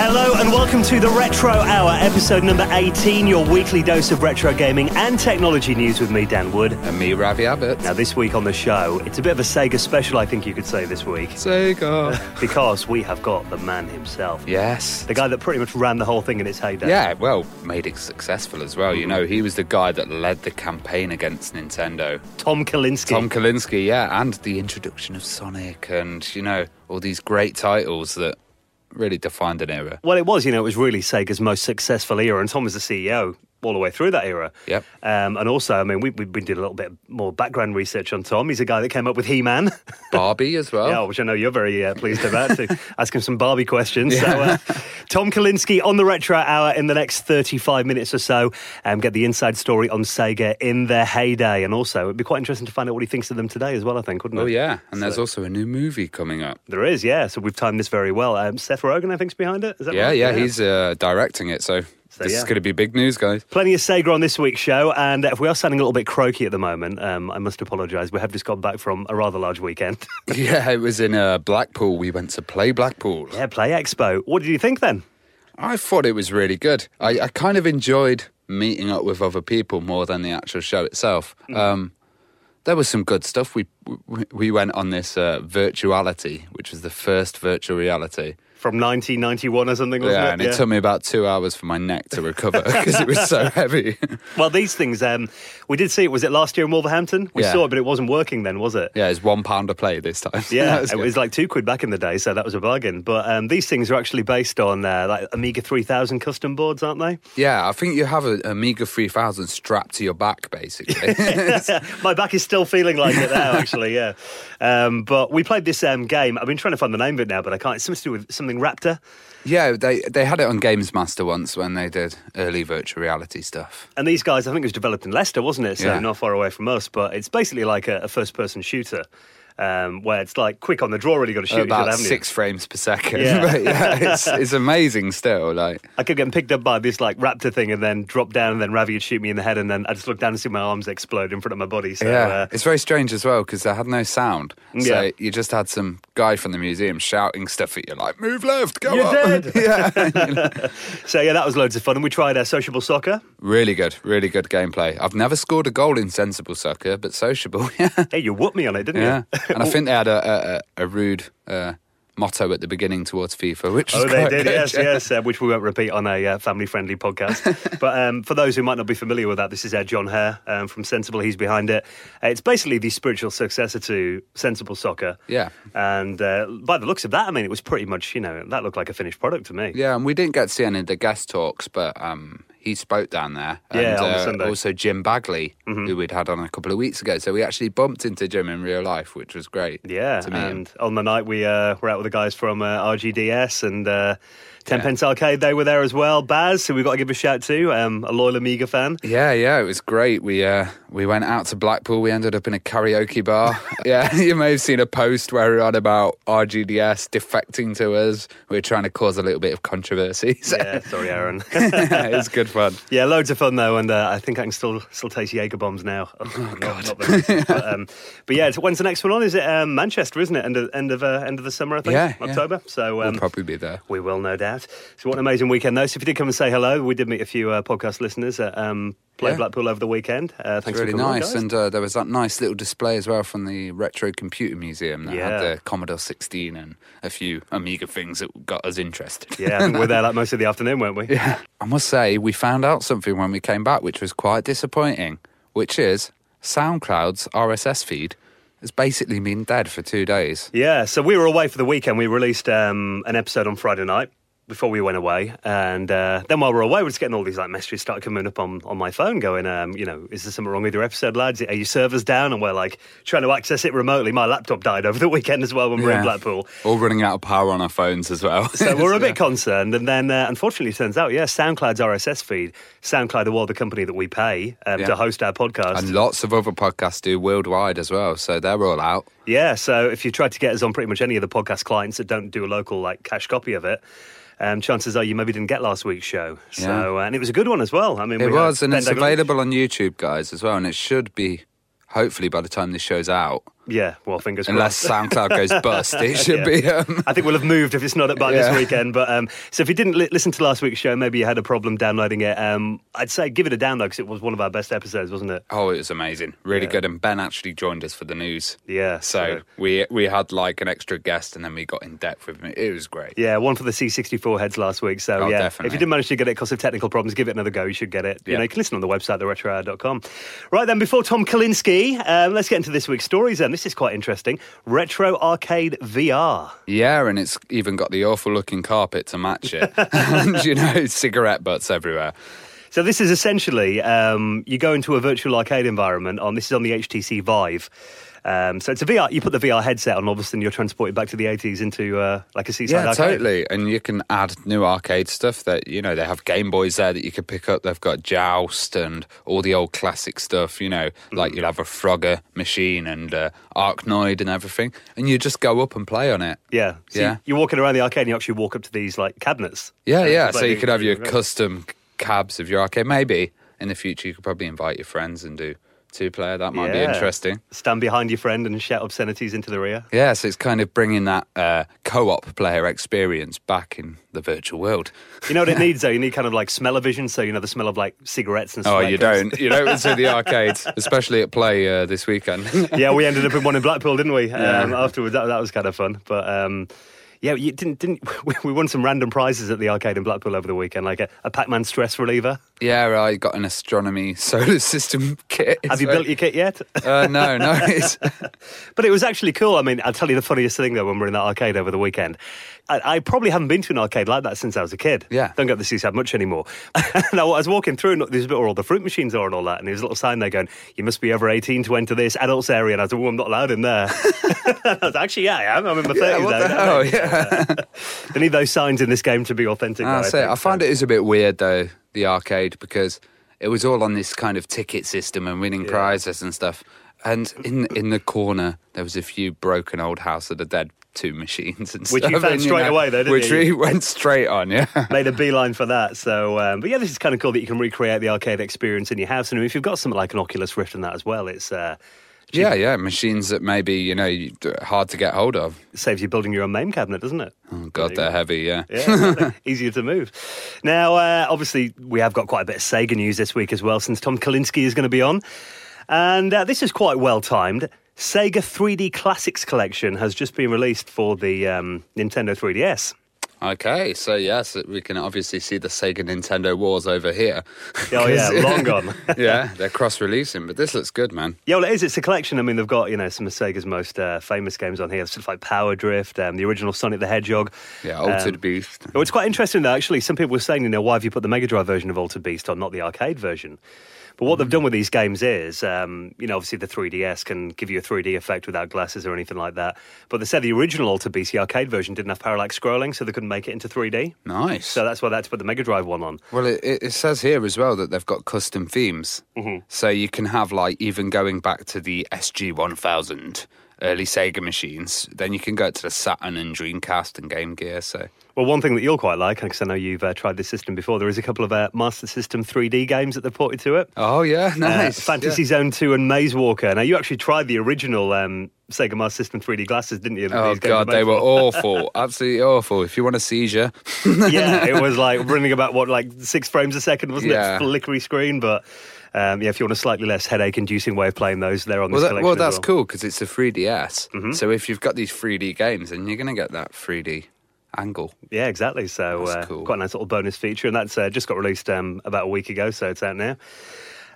Hello and welcome to the Retro Hour, episode number 18, your weekly dose of retro gaming and technology news with me, Dan Wood. And me, Ravi Abbott. Now, this week on the show, it's a bit of a Sega special, I think you could say this week. Sega. because we have got the man himself. Yes. The guy that pretty much ran the whole thing in its heyday. Yeah, well, made it successful as well. You know, he was the guy that led the campaign against Nintendo. Tom Kalinske. Tom Kalinske, yeah, and the introduction of Sonic and, you know, all these great titles that really defined an era. Well, it was, you know, it was really Sega's most successful era, and Tom was the CEO all the way through that era. Yep. Um, and also, I mean, we, we, we did a little bit more background research on Tom. He's a guy that came up with He Man. Barbie as well. yeah, which I know you're very uh, pleased about, to ask him some Barbie questions. So, uh, Tom Kalinske on the Retro Hour in the next 35 minutes or so, um, get the inside story on Sega in their heyday. And also, it'd be quite interesting to find out what he thinks of them today as well, I think, wouldn't it? Oh, yeah. And there's also a new movie coming up. There is, yeah. So we've timed this very well. Um, Seth Rogen, I think, is behind it. Is that Yeah, right? yeah, he's uh, directing it, so, this yeah. is going to be big news, guys. Plenty of Sega on this week's show, and if we are sounding a little bit croaky at the moment, um, I must apologise. We have just got back from a rather large weekend. yeah, it was in uh, Blackpool. We went to play Blackpool. yeah, Play Expo. What did you think then? I thought it was really good. I, I kind of enjoyed meeting up with other people more than the actual show itself. Um, there was some good stuff. We we, we went on this uh, virtuality, which was the first virtual reality. From 1991 or something, wasn't yeah, it? and it took me about two hours for my neck to recover because it was so heavy. Well, these things, um, we did see it. Was it last year in Wolverhampton? We Yeah. saw it, but it wasn't working then, was it? yeah, it's one pound a play this time. Yeah, That it good. was like two quid back in the day, so that was a bargain. But um, these things are actually based on uh, like Amiga 3000 custom boards, aren't they? Yeah, I think you have an Amiga 3000 strapped to your back, basically. My back is still feeling like it now, actually, yeah. Um, but we played this um, game. I've been trying to find the name of it now, but I can't. It's something to do with something Raptor. yeah, they they had it on Games Master once when they did early virtual reality stuff. And these guys, I think it was developed in Leicester, wasn't it? So Yeah. not far away from us. But it's basically like a, a first person shooter um, where it's like quick on the draw, really got to shoot other, about haven't you? six frames per second. Yeah. but yeah, it's it's amazing still. Like I kept getting picked up by this like raptor thing and then drop down and then Ravi would shoot me in the head and then I just looked down and see my arms explode in front of my body. So yeah, uh, it's very strange as well because they had no sound. So Yeah. you just had some guy from the museum shouting stuff at you like "Move left, go You're up." dead. yeah, so yeah, that was loads of fun. And we tried uh, sociable soccer. really good, really good gameplay. I've never scored a goal in sensible soccer, but sociable, yeah, Hey, you whooped me on it, didn't yeah. you? And I think they had a a, a, rude. Uh, Motto at the beginning towards FIFA, which Oh, they did, good. yes, yes, uh, which we won't repeat on a uh, family-friendly podcast. but um, for those who might not be familiar with that, this is uh, Jon Hare um, from Sensible. He's behind it. Uh, it's basically the spiritual successor to Sensible Soccer. Yeah. And uh, by the looks of that, I mean, it was pretty much, you know, that looked like a finished product to me. Yeah, and we didn't get to see any of the guest talks, but um, he spoke down there. And, Yeah, on uh, Sunday. Mm-hmm. Also, Jim Bagley, who we'd had on a couple of weeks ago. So we actually bumped into Jim in real life, which was great. Yeah, to meet him. and on the night we uh, were out with the guys from uh, RGDS and uh, Ten Yeah. Pence Arcade. They were there as well. Baz, who we've got to give a shout to, um, a loyal Amiga fan. Yeah, yeah, it was great. We uh, we went out to Blackpool. We ended up in a karaoke bar. yeah, you may have seen a post where we were on about RGDS defecting to us. We were trying to cause a little bit of controversy. So Yeah, sorry, Aaron. it was good fun. yeah, loads of fun though, and uh, I think I can still still taste Jaeger bombs now. Oh, God. Not, the- but, um, but yeah, when's the next one on? Is it um, Manchester? Isn't it end of end of uh, end of the summer? I think Yeah, yeah. October. So um, We'll probably be there. We will, no doubt. So, what an amazing weekend, though. So, if you did come and say hello, we did meet a few uh, podcast listeners at um, Play Yeah. Blackpool over the weekend. Uh, thanks really for coming on, nice, and uh, there was that nice little display as well from the Retro Computer Museum that Yeah. had the Commodore 16 and a few Amiga things that got us interested. yeah, we were there like most of the afternoon, weren't we? Yeah. I must say, we found out something when we came back, which was quite disappointing, which is SoundCloud's RSS feed has basically been dead for two days. Yeah, so we were away for the weekend. We released um, an episode on Friday night. Before we went away, and uh, then while we we're away, we're just getting all these like messages started coming up on, on my phone, going, um, you know, is there something wrong with your episode, lads? Are your servers down? And we're like trying to access it remotely. My laptop died over the weekend as well when we were in Blackpool. All running out of power on our phones as well. So we're a bit concerned. And then, uh, unfortunately, it turns out, yeah, SoundCloud's RSS feed, SoundCloud are well the company that we pay um, Yeah. to host our podcast. and lots of other podcasts do worldwide as well, so they're all out. Yeah, so if you try to get us on pretty much any of the podcast clients that don't do a local like cache copy of it, um, chances are you maybe didn't get last week's show. So, uh, and it was a good one as well. I mean, It was, and Ben it's available on YouTube, guys, as well, and it should be. Hopefully, by the time this show's out, Yeah, well, fingers unless crossed. SoundCloud goes bust, it should Yeah. be. Um, I think we'll have moved if it's not up by Yeah. this weekend. But um, so if you didn't li- listen to last week's show, maybe you had a problem downloading it. Um, I'd say give it a download because it was one of our best episodes, wasn't it? oh, it was amazing, really Yeah. good. And Ben actually joined us for the news. Yeah. So we we had like an extra guest, and then we got in depth with him. It was great. Yeah, one for the C64 heads last week. So, Oh, yeah, definitely. if you didn't manage to get it because of technical problems, give it another go. You should get it. You know, you can listen on the website, theretrohour.com. Right then, before Tom Kalinske, um, let's get into this week's stories then. This is quite interesting. Retro Arcade VR. Yeah, and it's even got the awful looking carpet to match it, and you know, cigarette butts everywhere. So this is essentially um, you go into a virtual arcade environment on this is on the HTC Vive. Um, so it's a VR. You put the VR headset on, obviously, and you're transported back to the 80s into uh, like a seaside Yeah, arcade. totally. And you can add new arcade stuff that, you know, they have Game Boys there that you could pick up. They've got Joust and all the old classic stuff, you know, like you'll have a Frogger machine and uh, Arkanoid and everything. And you just go up and play on it. Yeah. So Yeah. You, you're walking around the arcade, and you actually walk up to these like cabinets. Yeah, Uh, yeah. So you could have your custom cabs of your arcade. Maybe in the future you could probably invite your friends and do two player. That might be interesting. Stand behind your friend and shout obscenities into the rear. Yeah, so it's kind of bringing that uh, co-op player experience back in the virtual world. You know what it needs though? You need kind of like smell-o-vision, so you know the smell of like cigarettes and. Stuff. Oh, you don't. You don't into the arcades, especially at play uh, this weekend. yeah, we ended up in one in Blackpool, didn't we? Um, Afterwards, that, that was kind of fun. But um, yeah, you didn't didn't we won some random prizes at the arcade in Blackpool over the weekend, like a, a Pac-Man stress reliever. Yeah, I got an astronomy solar system kit. Have you built your kit yet? Uh, no, no. But it was actually cool. I mean, I'll tell you the funniest thing though. When we we're in that arcade over the weekend, I, I probably haven't been to an arcade like that since I was a kid. Yeah. don't go to the seaside much anymore. and I was walking through, and there's a bit where all the fruit machines are and all that, and there's a little sign there going, "You must be over 18 to enter this adults area." And I was like, "Oh, I'm not allowed in there." I was actually, yeah, I am. I'm in my 30s. yeah, what the hell? Yeah. They need those signs in this game to be authentic. I, I, say, think, I find it is a bit weird though, the arcade, because it was all on this kind of ticket system and winning Yeah. prizes and stuff. And in in the corner, there was a few broken old House of the Dead two machines and Which you stuff. found and, straight away though, didn't which you? we went straight on, yeah. made a beeline for that. So, um, but yeah, this is kind of cool that you can recreate the arcade experience in your house. And if you've got something like an Oculus Rift and that as well, it's uh, Yeah, yeah, machines that maybe you know hard to get hold of. it saves you building your own MAME cabinet, doesn't it? Oh God, they're heavy. Yeah, Yeah, exactly. easier to move. Now, uh, obviously, we have got quite a bit of Sega news this week as well, since Tom Kalinske is going to be on. And uh, this is quite well timed. Sega 3D Classics Collection has just been released for the um, Nintendo 3DS. Okay, so yes, we can obviously see the Sega Nintendo wars over here. Oh, yeah, long gone. yeah, they're cross-releasing, but this looks good, man. Yeah, well, it is. It's a collection. I mean, they've got you know some of Sega's most uh, famous games on here, stuff like Power Drift, um, the original Sonic the Hedgehog. Yeah, Altered Um, Beast. Oh, it's quite interesting though. Actually, some people were saying, you know, why have you put the Mega Drive version of Altered Beast on, not the arcade version? But what they've done with these games is, um, you know, obviously the 3DS can give you a 3D effect without glasses or anything like that. But they said the original Beast, the arcade version, didn't have parallax scrolling, so they couldn't make it into 3D. Nice. So that's why they had to put the Mega Drive one on. Well, it, it says here as well that they've got custom themes. Mm-hmm. So you can have, like, even going back to the SG1000 early Sega machines, then you can go to the Saturn and Dreamcast and Game Gear. So, Well, one thing that you'll quite like, because I know you've uh, tried this system before, there is a couple of uh, Master System 3D games that they've ported to it. oh, yeah, Uh, nice. Fantasy Zone 2 and Maze Walker. Now, you actually tried the original um, Sega Master System 3D glasses, didn't you? Oh god, they were awful, absolutely awful. If you want a seizure, yeah, it was like running about, what, like six frames a second, wasn't Yeah. it? Flickery screen, but um, yeah, if you want a slightly less headache inducing way of playing those, they're on well, this that, collection. well that's well. cool because it's a 3DS. Mm-hmm. So if you've got these 3D games, then you're going to get that 3D angle. Yeah, exactly. So, uh, cool. quite a nice little bonus feature, and that's uh, just got released um, about a week ago, so it's out now.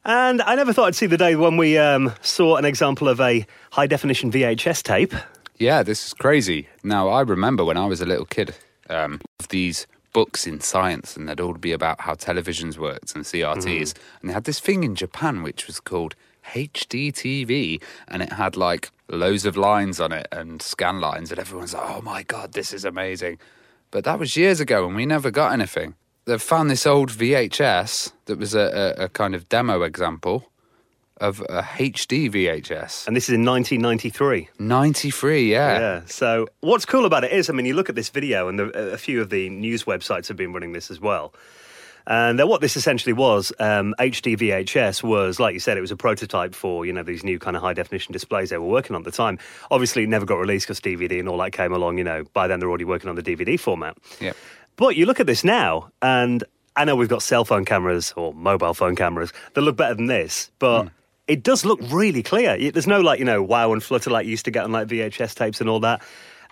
And I never thought I'd see the day when we um, saw an example of a high definition VHS tape. Yeah, this is crazy. Now I remember when I was a little kid, um, these books in science, and they'd all be about how televisions worked and CRTs. And they had this thing in Japan which was called HDTV, and it had like loads of lines on it and scan lines, and everyone's like, "Oh my god, this is amazing!" But that was years ago, and we never got anything. They found this old VHS that was a, a, a kind of demo example of a HD VHS. And this is in 1993. 93, yeah. Yeah. So what's cool about it is, I mean, you look at this video, and the, a few of the news websites have been running this as well. And uh, what this essentially was, um, HD VHS was, like you said, it was a prototype for you know these new kind of high definition displays they were working on at the time. Obviously, it never got released because DVD and all that came along. You know, by then they're already working on the DVD format. Yep. But you look at this now, and I know we've got cell phone cameras or mobile phone cameras that look better than this, but. It does look really clear. There's no like you know wow and flutter like you used to get on like VHS tapes and all that.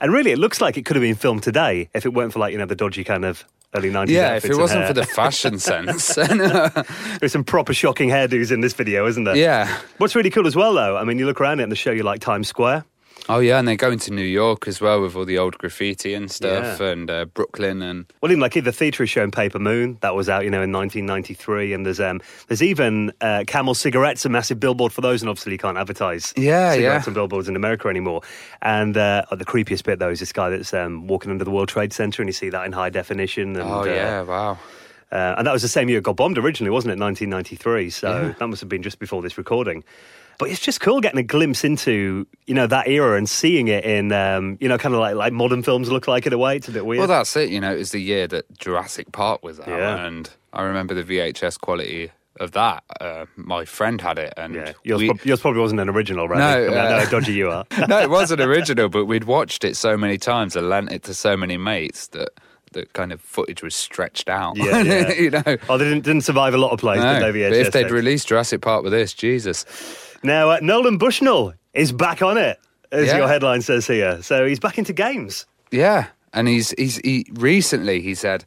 And really, it looks like it could have been filmed today if it weren't for like you know the dodgy kind of early 90s. Yeah, if it wasn't for the fashion sense. There's some proper shocking hairdos in this video, isn't there? yeah. What's really cool as well, though, I mean, you look around it and they show you like Times Square. Oh, yeah, and they're going to New York as well with all the old graffiti and stuff, Yeah. and uh, Brooklyn and. Well, even like the theatre is showing Paper Moon. That was out, you know, in 1993. And there's um, there's even uh, Camel cigarettes, a massive billboard for those. And obviously, you can't advertise Yeah, cigarettes yeah. and billboards in America anymore. And uh, oh, the creepiest bit though is this guy that's um, walking under the World Trade Center, and you see that in high definition. And, Oh, uh, yeah, wow. Uh, and that was the same year it got bombed originally, wasn't it? 1993. So that must have been just before this recording. But it's just cool getting a glimpse into you know that era and seeing it in um, you know kind of like like modern films look like in a way. It's a bit weird. Well, that's it. You know, it was the year that Jurassic Park was out, Yeah. and I remember the VHS quality of that. Uh, my friend had it, and yeah, yours, we- prob- yours probably wasn't an original, right? No, I mean, I know uh, how dodgy you are. no, it wasn't original, but we'd watched it so many times and lent it to so many mates that the kind of footage was stretched out. Yeah, yeah. you know. oh, they didn't, didn't survive a lot of plays, No, but if they'd tapes? released Jurassic Park with this, Jesus. Now, uh, Nolan Bushnell is back on it, as Yeah. your headline says here. So he's back into games. Yeah, and he's he's he recently he said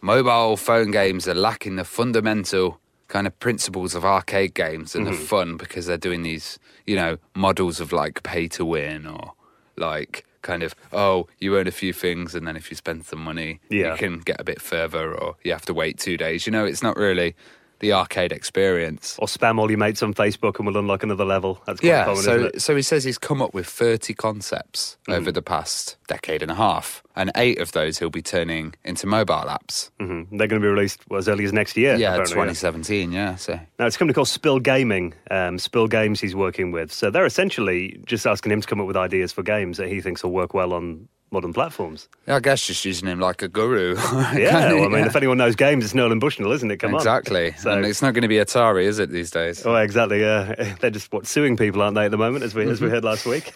mobile phone games are lacking the fundamental kind of principles of arcade games and the fun because they're doing these you know models of like pay to win or like kind of oh you earn a few things and then if you spend some money Yeah. you can get a bit further or you have to wait two days you know it's not really the arcade experience Or spam all your mates on Facebook and we'll unlock another level. That's quite yeah, common, so isn't it? so he says he's come up with 30 concepts over the past decade and a half, and eight of those he'll be turning into mobile apps. hmm They're going to be released as early as next year. Yeah, apparently, 2017, yeah. So Now, it's a company called Spil Gaming. Um, Spil Games he's working with. So they're essentially just asking him to come up with ideas for games that he thinks will work well on modern platforms. yeah, I guess just using him like a guru. Yeah, well, I mean, Yeah. if anyone knows games, it's Nolan Bushnell, isn't it? Come exactly. on. So, And it's not going to be Atari, is it, these days? oh, exactly. Yeah, they're just what suing people, aren't they, at the moment, as we as Mm-hmm. we heard last week.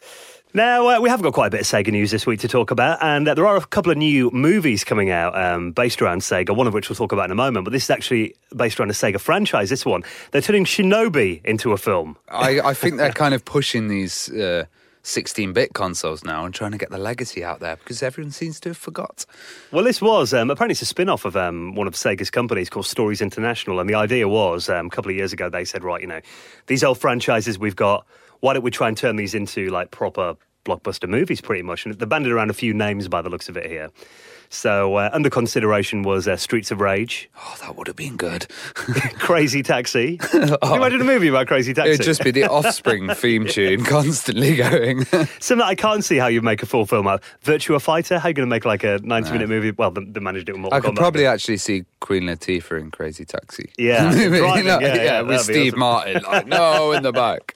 Now, uh, we have got quite a bit of Sega news this week to talk about, and uh, there are a couple of new movies coming out um, based around Sega, one of which we'll talk about in a moment, but this is actually based around a Sega franchise, this one. They're turning Shinobi into a film. I, I think they're kind of pushing these uh, 16-bit consoles now and trying to get the legacy out there because everyone seems to have forgot. Well, this was um, apparently it's a spin off of um, one of Sega's companies called Stories International. And the idea was um, a couple of years ago, they said, right, you know, these old franchises we've got, why don't we try and turn these into like proper blockbuster movies pretty much? And they banded around a few names by the looks of it here. So uh, under consideration was uh, Streets of Rage, Oh, that would have been good. Crazy Taxi. Can you imagine a movie about Crazy Taxi? It'd just be the offspring theme tune constantly going. so I can't see how you make a full film out. Virtua Fighter, how are you going to make like a 90 minute movie? Well, they, they managed it with Mortal I could Kombat, probably but- actually see Queen Latifah in Crazy Taxi. Yeah, You know, yeah, yeah, with Steve awesome. Martin, like no in the back.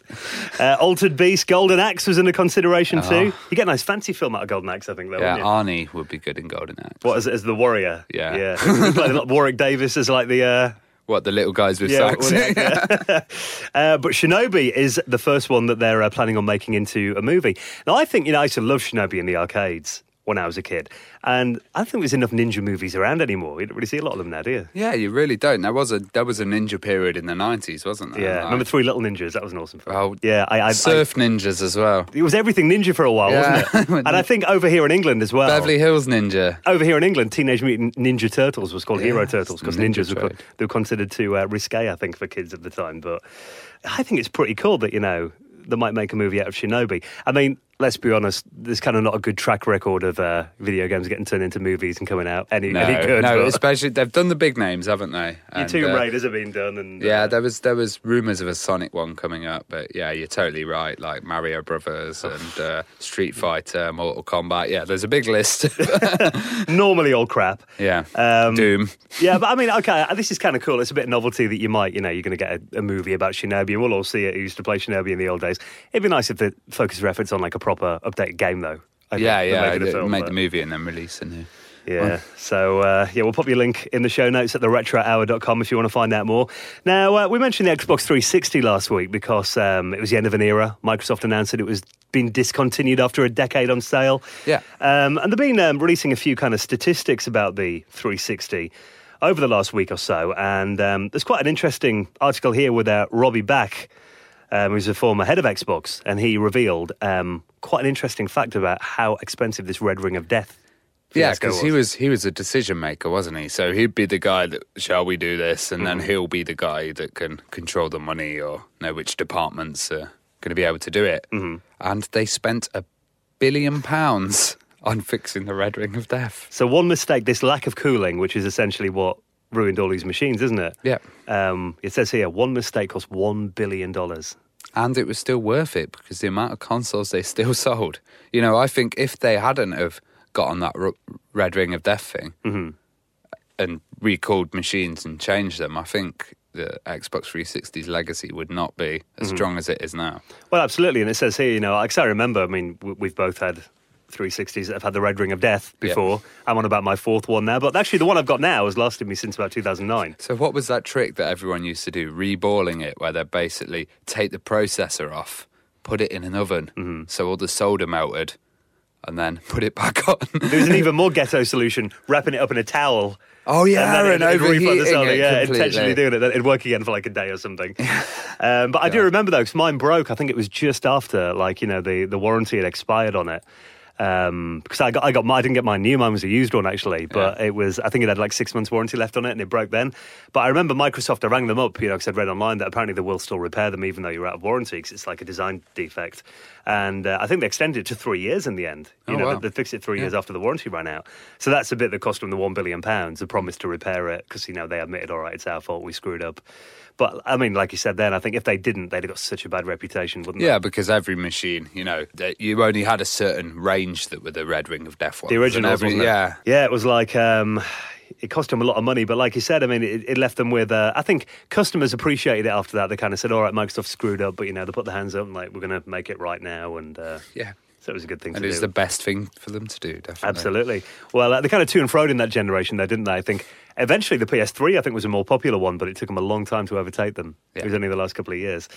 Uh, Altered Beast, Golden Axe was under consideration too. Oh. You get a nice fancy film out of Golden Axe, I think, though. Yeah. Arnie would be good in Golden Axe. What as, as the warrior? Yeah. yeah. like Warwick Davis is like the. Uh, What the little guys with yeah, sax? Warwick- yeah. uh, but Shinobi is the first one that they're uh, planning on making into a movie. Now, I think you know I used to love Shinobi in the arcades when I was a kid, and I don't think there's enough ninja movies around anymore. You don't really see a lot of them now, do you? Yeah, you really don't. There was a there was a ninja period in the nineties, wasn't there? Yeah, Like, remember Three Little Ninjas? That was an awesome film. Oh, yeah, I, I, I surf ninjas as well. it was everything ninja for a while, Yeah. wasn't it? And I think over here in England as well. Beverly Hills Ninja. over here in England, Teenage Mutant Ninja Turtles was called Hero Turtles because ninja ninjas were, they were considered too uh, risque, I think, for kids at the time. But I think it's pretty cool that you know they might make a movie out of Shinobi. I mean, let's be honest, there's kind of not a good track record of uh, video games getting turned into movies and coming out any, No, any good. no, but especially they've done the big names, haven't they? your Tomb uh, Raiders have been done, and Yeah, uh, there was there was rumors of a Sonic one coming up, but yeah, you're totally right. Like Mario Brothers and uh, Street Fighter, Mortal Kombat. Yeah, there's a big list. normally all crap. yeah, Um, Doom. yeah, but I mean, okay, this is kind of cool. It's a bit of novelty that you might, you know, you're going to get a, a movie about Shinobi, and we'll all see it. Who used to play Shinobi in the old days. It'd be nice if the focus efforts on like a proper updated game, though. I Yeah, than yeah. a film, Make but- the movie and then release a new. Yeah. So, uh, yeah, we'll pop your link in the show notes at theretrohour.com if you want to find out more. Now, uh, we mentioned the Xbox 360 last week because um, it was the end of an era. Microsoft announced that it was being discontinued after a decade on sale. Yeah. Um, and they've been um, releasing a few kind of statistics about the 360 over the last week or so. And um, there's quite an interesting article here with uh, Robbie Bach, um, who's a former head of Xbox, and he revealed um, quite an interesting fact about how expensive this Red Ring of Death. Yeah, because he was he was a decision maker, wasn't he? So he'd be the guy that shall we do this, and then he'll be the guy that can control the money or know which departments are going to be able to do it. Mm-hmm. And they spent a billion pounds on fixing the Red Ring of Death. So one mistake, this lack of cooling, which is essentially what ruined all these machines, isn't it? Yeah. Um, it says here one mistake cost one billion dollars. and it was still worth it because the amount of consoles they still sold. You know, I think if they hadn't have got on that r- red ring of death thing and recalled machines and changed them, I think the Xbox 360's legacy would not be as strong as it is now. Well, absolutely, and it says here, you know, I remember. I mean, we've both had 360s that have had the red ring of death Yeah. before. I'm on about my fourth one now, but actually, the one I've got now has lasted me since about 2009. So, what was that trick that everyone used to do? Reballing it, where they basically take the processor off, put it in an oven, so all the solder melted, and then put it back on. There's an even more ghetto solution: wrapping it up in a towel. oh yeah, and and, it- overheating solder, it yeah, completely. intentionally doing it. It'd work again for like a day or something. um, but I do remember though, because mine broke. I think it was just after, like you know, the the warranty had expired on it. Um, because I got, I got, my, I didn't get my new. Mine was a used one actually, but it was, I think it had like six months warranty left on it, and it broke then. But I remember Microsoft. I rang them up, you know, because I'd read online that apparently they will still repair them even though you're out of warranty because it's like a design defect. And uh, I think they extended it to three years in the end. You Oh, know, wow. they, they fixed it three years after the warranty ran out. So that's a bit that cost them the one billion pounds. The promise to repair it because you know they admitted, all right, it's our fault, we screwed up. But I mean, like you said, then I think if they didn't, they'd have got such a bad reputation, wouldn't they? Yeah, because every machine, you know, you only had a certain range that were the Red Ring of Death ones. the and originals, every- wasn't it? yeah. yeah. It was like um, it cost them a lot of money, but like you said, I mean, it, it left them with. Uh, I think customers appreciated it after that. They kind of said, "All right, Microsoft screwed up, but you know, they put their hands up and like we're going to make it right now." And uh, Yeah. so it was a good thing And to it's do. the best thing for them to do, definitely. Absolutely. Well, uh, they kind of to and fro in that generation, though, didn't they? I think eventually the PS3, I think, was a more popular one, but it took them a long time to overtake them. It was only the last couple of years.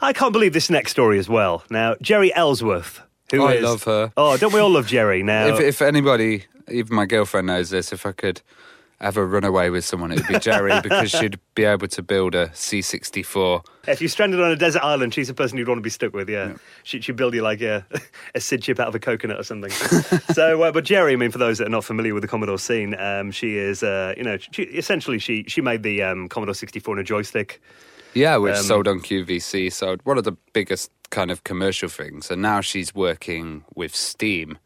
I can't believe this next story as well. Now, Jeri Ellsworth, who I is- love her. Oh, don't we all love Jeri? Now, If, if anybody, even my girlfriend knows this, if I could ever run away with someone, it would be Jeri because she'd be able to build a C64. if you're stranded on a desert island, she's the person you'd want to be stuck with. Yeah, She, she'd build you like a, a Sid chip out of a coconut or something. so, uh, but Jeri, I mean, for those that are not familiar with the Commodore scene, um, she is, uh, you know, she, essentially she she made the um, Commodore 64 on a joystick. Yeah, which Um, sold on QVC, sold one of the biggest kind of commercial things. And now she's working with Steam,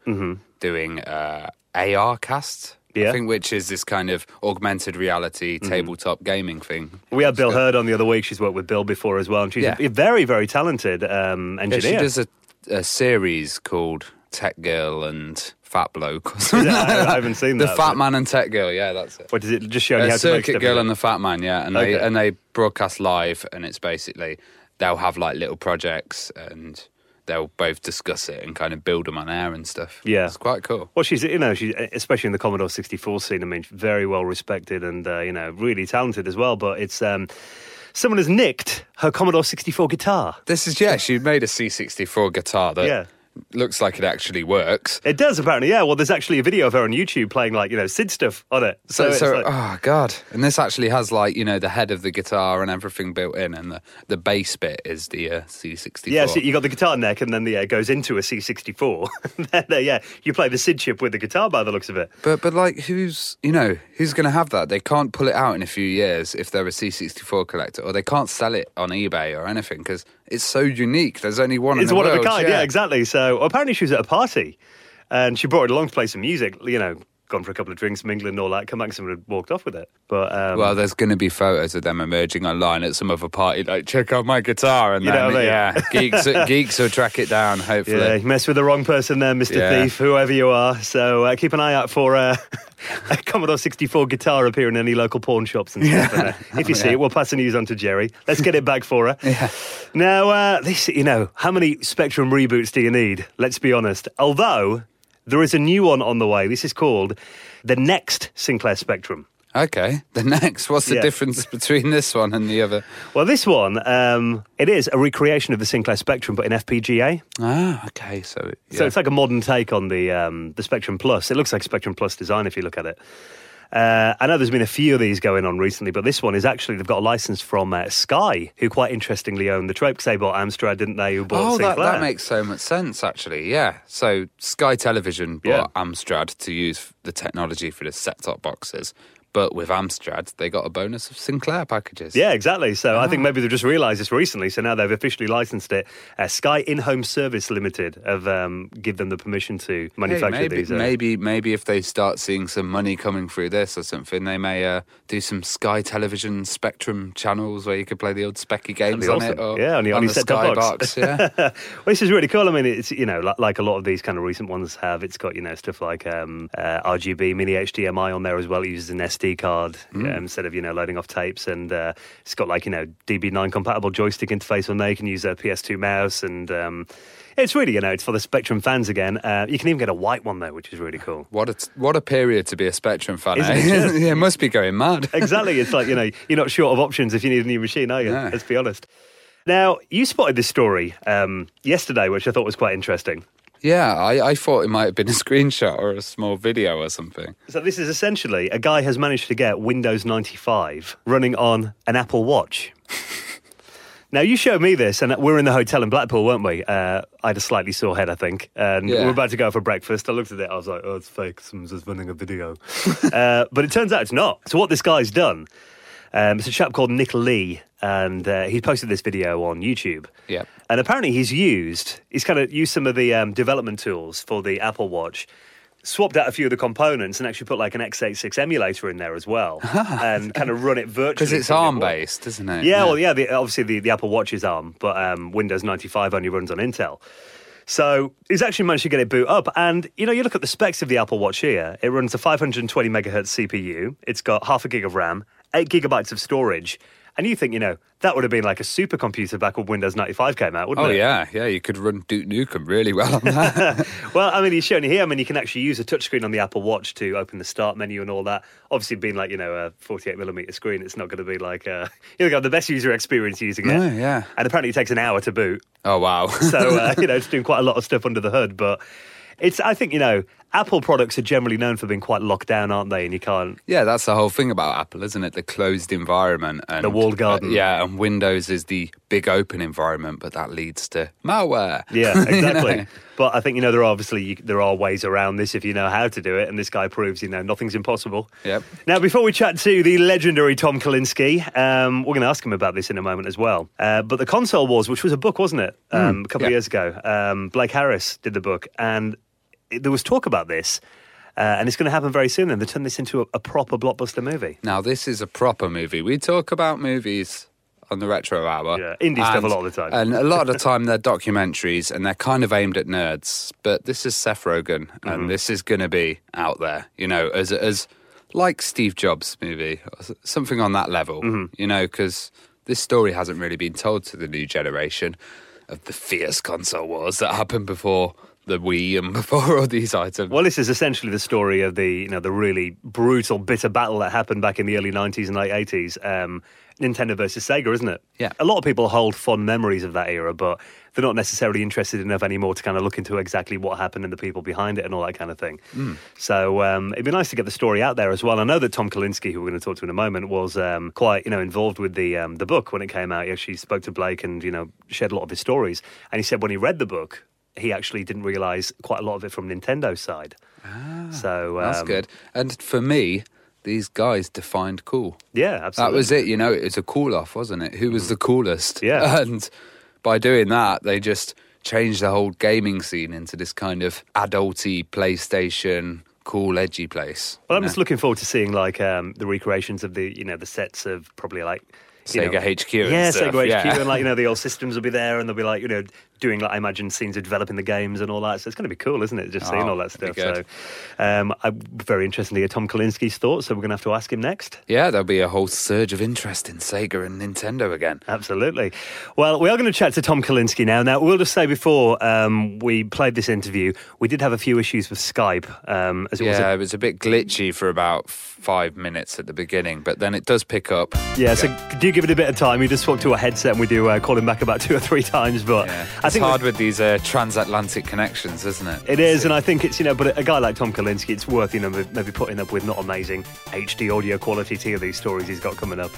doing uh, AR cast. Yeah. I think which is this kind of augmented reality tabletop gaming thing. We had Bil She's Herd on the other week. She's worked with Bil before as well, and she's Yeah. a very, very talented um, Yeah, engineer. she does a, a series called Tech Girl and Fat Bloke. Or something it? like I, haven't seen that. the. Fat Man and Tech Girl, yeah, that's it. What does it just show you Uh, how to make Circuit? Girl and the Fat Man, yeah, and they and they broadcast live, and it's basically they'll have like little projects, and they'll both discuss it and kind of build them on air and stuff. Yeah. it's quite cool. Well, she's you know she's especially in the Commodore 64 scene. I mean, very well respected and uh, you know really talented as well. But it's um, someone has nicked her Commodore 64 guitar. This is yeah, she made a C64 guitar that Yeah. Looks like it actually works. It does apparently, yeah. Well, there's actually a video of her on YouTube playing like you know Sid stuff on it. So, it's so like- oh god! And this actually has like you know the head of the guitar and everything built in, and the the bass bit is the uh, C64. Yeah, so you got the guitar neck, and then the, uh, goes into a C64. then, uh, yeah, you play the Sid chip with the guitar by the looks of it. But but like who's you know who's going to have that? They can't pull it out in a few years if they're a C64 collector, or they can't sell it on eBay or anything because it's so unique. There's only one. It's in the one of a kind, yeah. exactly. So So apparently she was at a party, and she brought it along to play some music. You know, gone for a couple of drinks, mingling and all that. Come back, and someone had walked off with it. But um, Well, there's going to be photos of them emerging online at some other party, like check out my guitar, and You then know what I mean? yeah, geeks geeks will track it down. Hopefully, Yeah, you messed with the wrong person there, Mr. Yeah. Thief, whoever you are. So uh, keep an eye out for uh, a Commodore 64 guitar appearing in any local pawn shops and stuff. And, uh, if you see it, we'll pass the news on to Jeri. Let's get it back for her. Yeah. Now, uh, this, you know, how many Spectrum reboots do you need? Let's be honest. Although there is a new one on the way. This is called the Next Sinclair Spectrum. Okay, the next. What's the Yeah. difference between this one and the other? Well, this one, um, it is a recreation of the Sinclair Spectrum, but in FPGA. Ah, okay. So, yeah. So it's like a modern take on the um, the Spectrum Plus. It looks like Spectrum Plus design if you look at it. Uh, I know there's been a few of these going on recently, but this one is actually they've got a license from uh, Sky, who quite interestingly own the trope. 'cause they bought Amstrad, didn't they? Who bought Oh, that, that makes so much sense, actually. Yeah. So Sky Television bought Amstrad to use the technology for the set-top boxes, but with Amstrad, they got a bonus of Sinclair packages. Yeah, exactly. So I think Ah. maybe they've just realised this recently. So now they've officially licensed it. Uh, Sky In-Home Service Limited have um, give them the permission to Hey, manufacture maybe, these. uh, maybe, maybe if they start seeing some money coming through this or something, they may uh, do some Sky Television Spectrum channels where you could play the old Speccy games on awesome. it. Or Yeah, on your- on on the Sky box. box. Yeah. well, this is really cool. I mean, it's you know like, like a lot of these kind of recent ones have. It's got you know stuff like um, uh, RGB mini HDMI on there as well. It uses an SD card Hmm. um, instead of you know loading off tapes, and uh, it's got like you know DB9 compatible joystick interface on there. You can use a PS2 mouse, and um, it's really you know it's for the Spectrum fans again. Uh, you can even get a white one though, which is really cool. What a what a period to be a Spectrum fan. Eh? it yeah, it must be going mad. Exactly. It's like, you know, you're not short of options if you need a new machine, are you? Yeah. Let's be honest. Now, you spotted this story um, yesterday, which I thought was quite interesting. Yeah, I, I thought it might have been a screenshot or a small video or something. So, this is essentially a guy has managed to get Windows 95 running on an Apple Watch. now, you showed me this, and we were in the hotel in Blackpool, weren't we? Uh, I had a slightly sore head, I think. And we Yeah. were about to go for breakfast. I looked at it, I was like, oh, it's fake. Someone's just running a video. uh, but it turns out it's not. So, what this guy's done, um, it's a chap called Nick Lee, and uh, he's posted this video on YouTube. Yep. And apparently, he's used, he's kind of used some of the um, development tools for the Apple Watch, swapped out a few of the components, and actually put like an x86 emulator in there as well, and kind of run it virtually. Because it's ARM based, isn't it? Yeah, well, yeah. The, obviously, the, the Apple Watch is ARM, but um, Windows 95 only runs on Intel. So he's actually managed to get it boot up. And, you know, you look at the specs of the Apple Watch here. It runs a 520 megahertz CPU. It's got half a gig of RAM, eight gigabytes of storage. And you think, you know, that would have been like a supercomputer back when Windows 95 came out, wouldn't Oh it? Oh, yeah, yeah. You could run Duke Nukem really well on that. Well, I mean, he's shown you here. I mean, you can actually use a touchscreen on the Apple Watch to open the start menu and all that. Obviously, being like you know a 48 millimeter screen, it's not going to be like uh, you're going to have the best user experience using it. No, yeah. And apparently, it takes an hour to boot. oh wow. So uh, you know, it's doing quite a lot of stuff under the hood. But it's, I think, you know, Apple products are generally known for being quite locked down, aren't they? And you can't. Yeah, that's the whole thing about Apple, isn't it? The closed environment and The walled garden. uh, yeah, and Windows is the big open environment, but that leads to malware. Yeah, You exactly. know? But I think you know there are obviously you, there are ways around this if you know how to do it, and this guy proves you know nothing's impossible. Yep. Now, before we chat to the legendary Tom Kalinske, um, we're going to ask him about this in a moment as well. Uh, but the Console Wars, which was a book, wasn't it, um, a couple of years ago? Um, Blake Harris did the book, and there was talk about this, uh, and it's going to happen very soon. And they turned this into a, a proper blockbuster movie. Now this is a proper movie. We talk about movies on the retro hour. Yeah, indie stuff a lot of the time. And a lot of the time they're documentaries and they're kind of aimed at nerds. But this is Seth Rogen Mm-hmm. and this is going to be out there, you know, as as like Steve Jobs movie, something on that level, Mm-hmm. you know, because this story hasn't really been told to the new generation of the fierce console wars that happened before the Wii and before all these items. Well, this is essentially the story of the you know the really brutal, bitter battle that happened back in the early '90s and late '80s. Um, Nintendo versus Sega, isn't it? Yeah. A lot of people hold fond memories of that era, but they're not necessarily interested enough anymore to kind of look into exactly what happened and the people behind it and all that kind of thing. So um, it'd be nice to get the story out there as well. I know that Tom Kalinske, who we're going to talk to in a moment, was um, quite you know involved with the um, the book when it came out. He actually spoke to Blake and you know shared a lot of his stories. And he said when he read the book, he actually didn't realize quite a lot of it from Nintendo's side. Ah, so um, That's good. And for me, these guys defined cool. Yeah, absolutely. That was it, you know, it was a cool off, wasn't it? Who was the coolest? Yeah. And by doing that, they just changed the whole gaming scene into this kind of adulty PlayStation cool, edgy place. Well, I'm just looking forward to seeing like um, the recreations of the you know the sets of probably like Sega know, HQ. Yeah, stuff, Sega HQ, yeah. and like you know the old systems will be there, and they'll be like you know doing like I imagine scenes of developing the games and all that. So it's going to be cool, isn't it? Just seeing Oh, all that stuff. So um, I'm very interested to hear Tom Kalinske's thoughts. So we're going to have to ask him next. Yeah, there'll be a whole surge of interest in Sega and Nintendo again. Absolutely. Well, we are going to chat to Tom Kalinske now. Now, we'll just say before um, we played this interview, we did have a few issues with Skype, um, as it was. Yeah, A, it was a bit glitchy for about five minutes at the beginning, but then it does pick up. yeah, so do give it a bit of time. We just swap to a headset and we do uh, call him back about two or three times. But Yeah. I It's hard with these uh, transatlantic connections, isn't it? It is, and I think it's you know, but a guy like Tom Kalinske, it's worth you know maybe putting up with not amazing HD audio quality to these stories he's got coming up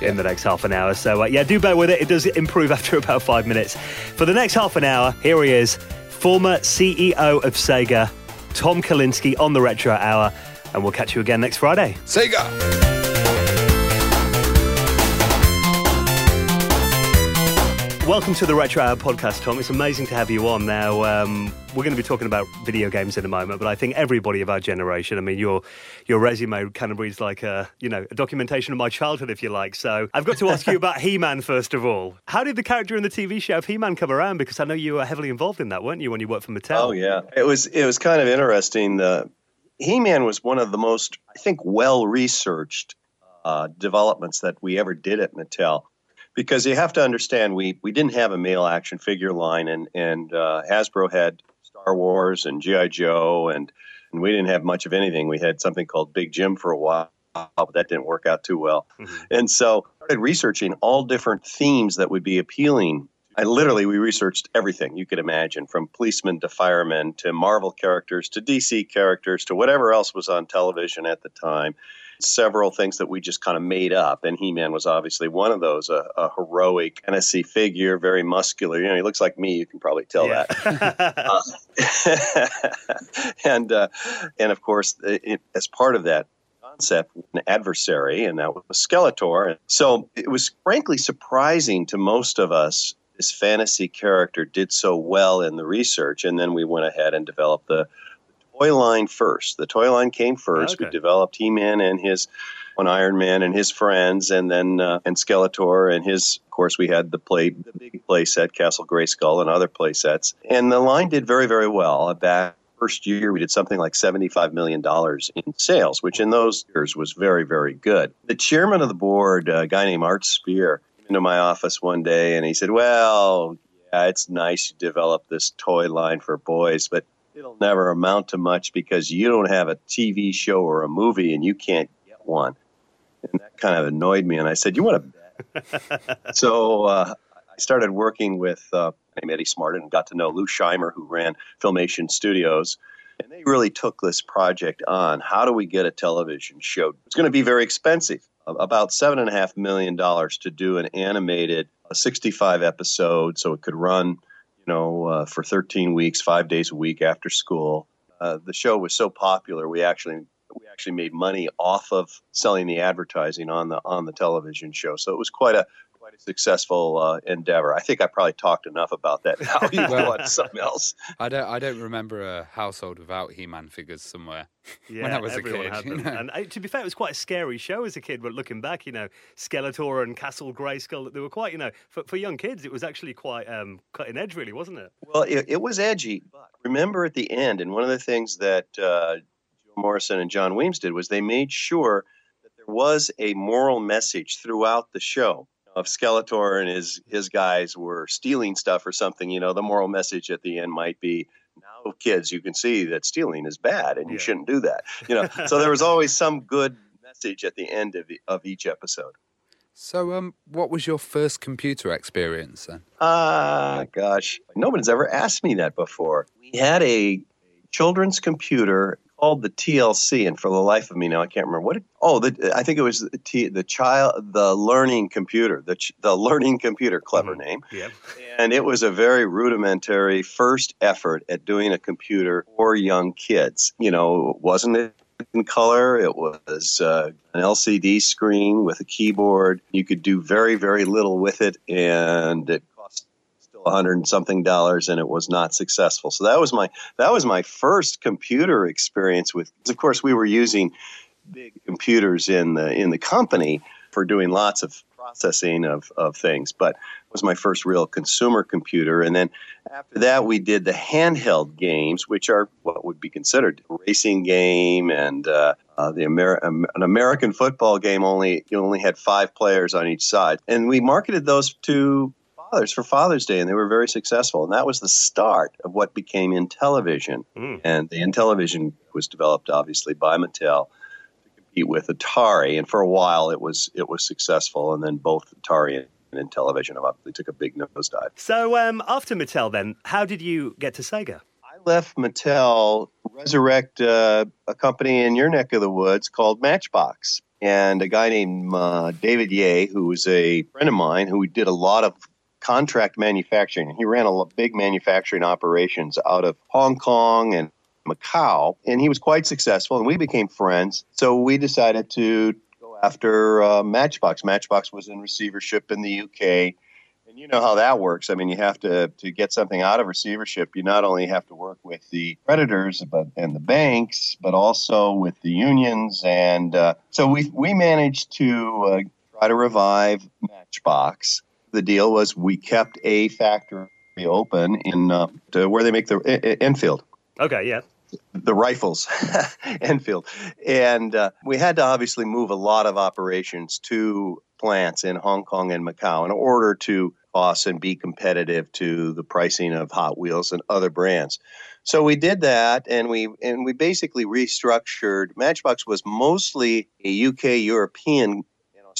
in the next half an hour. So uh, yeah, do bear with it. It does improve after about five minutes. For the next half an hour, here he is, former CEO of Sega, Tom Kalinske on the Retro Hour, and we'll catch you again next Friday. Sega! Welcome to the Retro Hour podcast, Tom. It's amazing to have you on. Now, um, we're going to be talking about video games in a moment, but I think everybody of our generation, I mean, your your resume kind of reads like a, you know, a documentation of my childhood, if you like. So I've got to ask you about He-Man first of all. How did the character in the TV show of He-Man come around? Because I know you were heavily involved in that, weren't you, when you worked for Mattel? Oh yeah, it was it was kind of interesting. Uh, He-Man was one of the most, I think, well researched uh, developments that we ever did at Mattel. Because you have to understand, we we didn't have a male action figure line, and and uh, Hasbro had Star Wars and GI Joe, and and we didn't have much of anything. We had something called Big Jim for a while, but that didn't work out too well. Mhm. And so I started researching all different themes that would be appealing. I literally we researched everything you could imagine, from policemen to firemen to Marvel characters to DC characters to whatever else was on television at the time. Several things that we just kind of made up, and He-Man was obviously one of those. A, a heroic Tennessee figure, very muscular. You know, he looks like me. You can probably tell that. that. and uh, and of course, it, as part of that concept, an adversary, and that was Skeletor. So it was frankly surprising to most of us. This fantasy character did so well in the research, and then we went ahead and developed the toy line first. The toy line came first. Okay. We developed He-Man and his on Iron Man and his friends, and then uh, and Skeletor and his. Of course, we had the play, the big play set, Castle Grayskull, and other play sets. And the line did very, very well. That first year, we did something like seventy-five million dollars in sales, which in those years was very, very good. The chairman of the board, a guy named Art Spear, came into my office one day, and he said, "Well, yeah, it's nice you develop this toy line for boys, but." It'll never amount to much because you don't have a TV show or a movie and you can't get one. And that kind of annoyed me. And I said, You want to bet? so uh, I started working with uh, Eddie Smartin and got to know Lou Scheimer, who ran Filmation Studios. And they really took this project on. How do we get a television show? It's going to be very expensive, about $7.5 million to do an animated uh, 65 episode so it could run know, uh, for 13 weeks, five days a week after school. Uh, the show was so popular, we actually we actually made money off of selling the advertising on the on the television show. So it was quite a quite a successful uh, endeavor. I think I probably talked enough about that. Now you Well- want something else? I don't, I don't remember a household without He-Man figures somewhere. Yeah, when I was a everyone kid, had you know. And uh, to be fair, it was quite a scary show as a kid. But looking back, you know, Skeletor and Castle Grayskull, they were quite, you know, for, for young kids, it was actually quite um, cutting edge, really, wasn't it? Well, it, it was edgy, but remember at the end, and one of the things that uh, Joe Morrison and John Weems did was they made sure that there was a moral message throughout the show. If Skeletor and his his guys were stealing stuff or something, you know, the moral message at the end might be, "Now, kids, you can see that stealing is bad, and you Yeah. shouldn't do that." You know, so there was always some good message at the end of, of each episode. So, um, what was your first computer experience then? Ah, gosh. Nobody's ever asked me that before. We had a children's computer called the TLC, and for the life of me now, I can't remember what it. Oh, the, I think it was the, T, the child, the learning computer, the ch- the learning computer. Clever name. Yeah. And it was a very rudimentary first effort at doing a computer for young kids. You know, wasn't it in color? It was uh, an LCD screen with a keyboard. You could do very, very little with it, and it cost still still a hundred and something dollars, and it was not successful. So that was my that was my first computer experience with. Of course, we were using big computers in the in the company for doing lots of processing of, of things, but it was my first real consumer computer. And then after that, we did the handheld games, which are what would be considered a racing game and uh, uh, the Amer- um, an American football game. Only you only had five players on each side, and we marketed those to fathers for Father's Day, and they were very successful. And that was the start of what became Intellivision. Mm. And the Intellivision was developed obviously by Mattel to compete with Atari, and for a while it was it was successful, and then both Atari and Intellivision they took a big nosedive. So um, after Mattel, then how did you get to Sega? I left Mattel, resurrect uh, a company in your neck of the woods called Matchbox, and a guy named uh, David Yeh, who was a friend of mine, who did a lot of contract manufacturing. He ran a big manufacturing operations out of Hong Kong and Macau, and he was quite successful, and we became friends. So we decided to go after uh, Matchbox. Matchbox was in receivership in the UK. And you know how that works. I mean, you have to to get something out of receivership. You not only have to work with the creditors, but and the banks, but also with the unions. And uh, so we we managed to uh, try to revive Matchbox. The deal was we kept a factory open in uh, where they make the Enfield. Okay, yeah the rifles, Enfield. And uh, we had to obviously move a lot of operations to plants in Hong Kong and Macau in order to cost and be competitive to the pricing of Hot Wheels and other brands. So we did that, and we and we basically restructured. Matchbox was mostly a UK European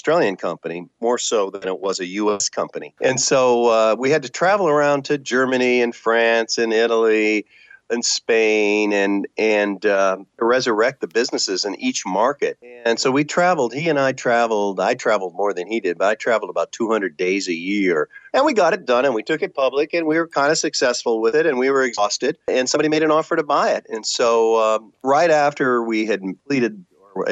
Australian company, more so than it was a U.S. company. And so uh, we had to travel around to Germany and France and Italy and Spain and and uh, resurrect the businesses in each market. And so we traveled. He and I traveled. I traveled more than he did, but I traveled about 200 days a year. And we got it done, and we took it public, and we were kind of successful with it, and we were exhausted. And somebody made an offer to buy it. And so um, right after we had completed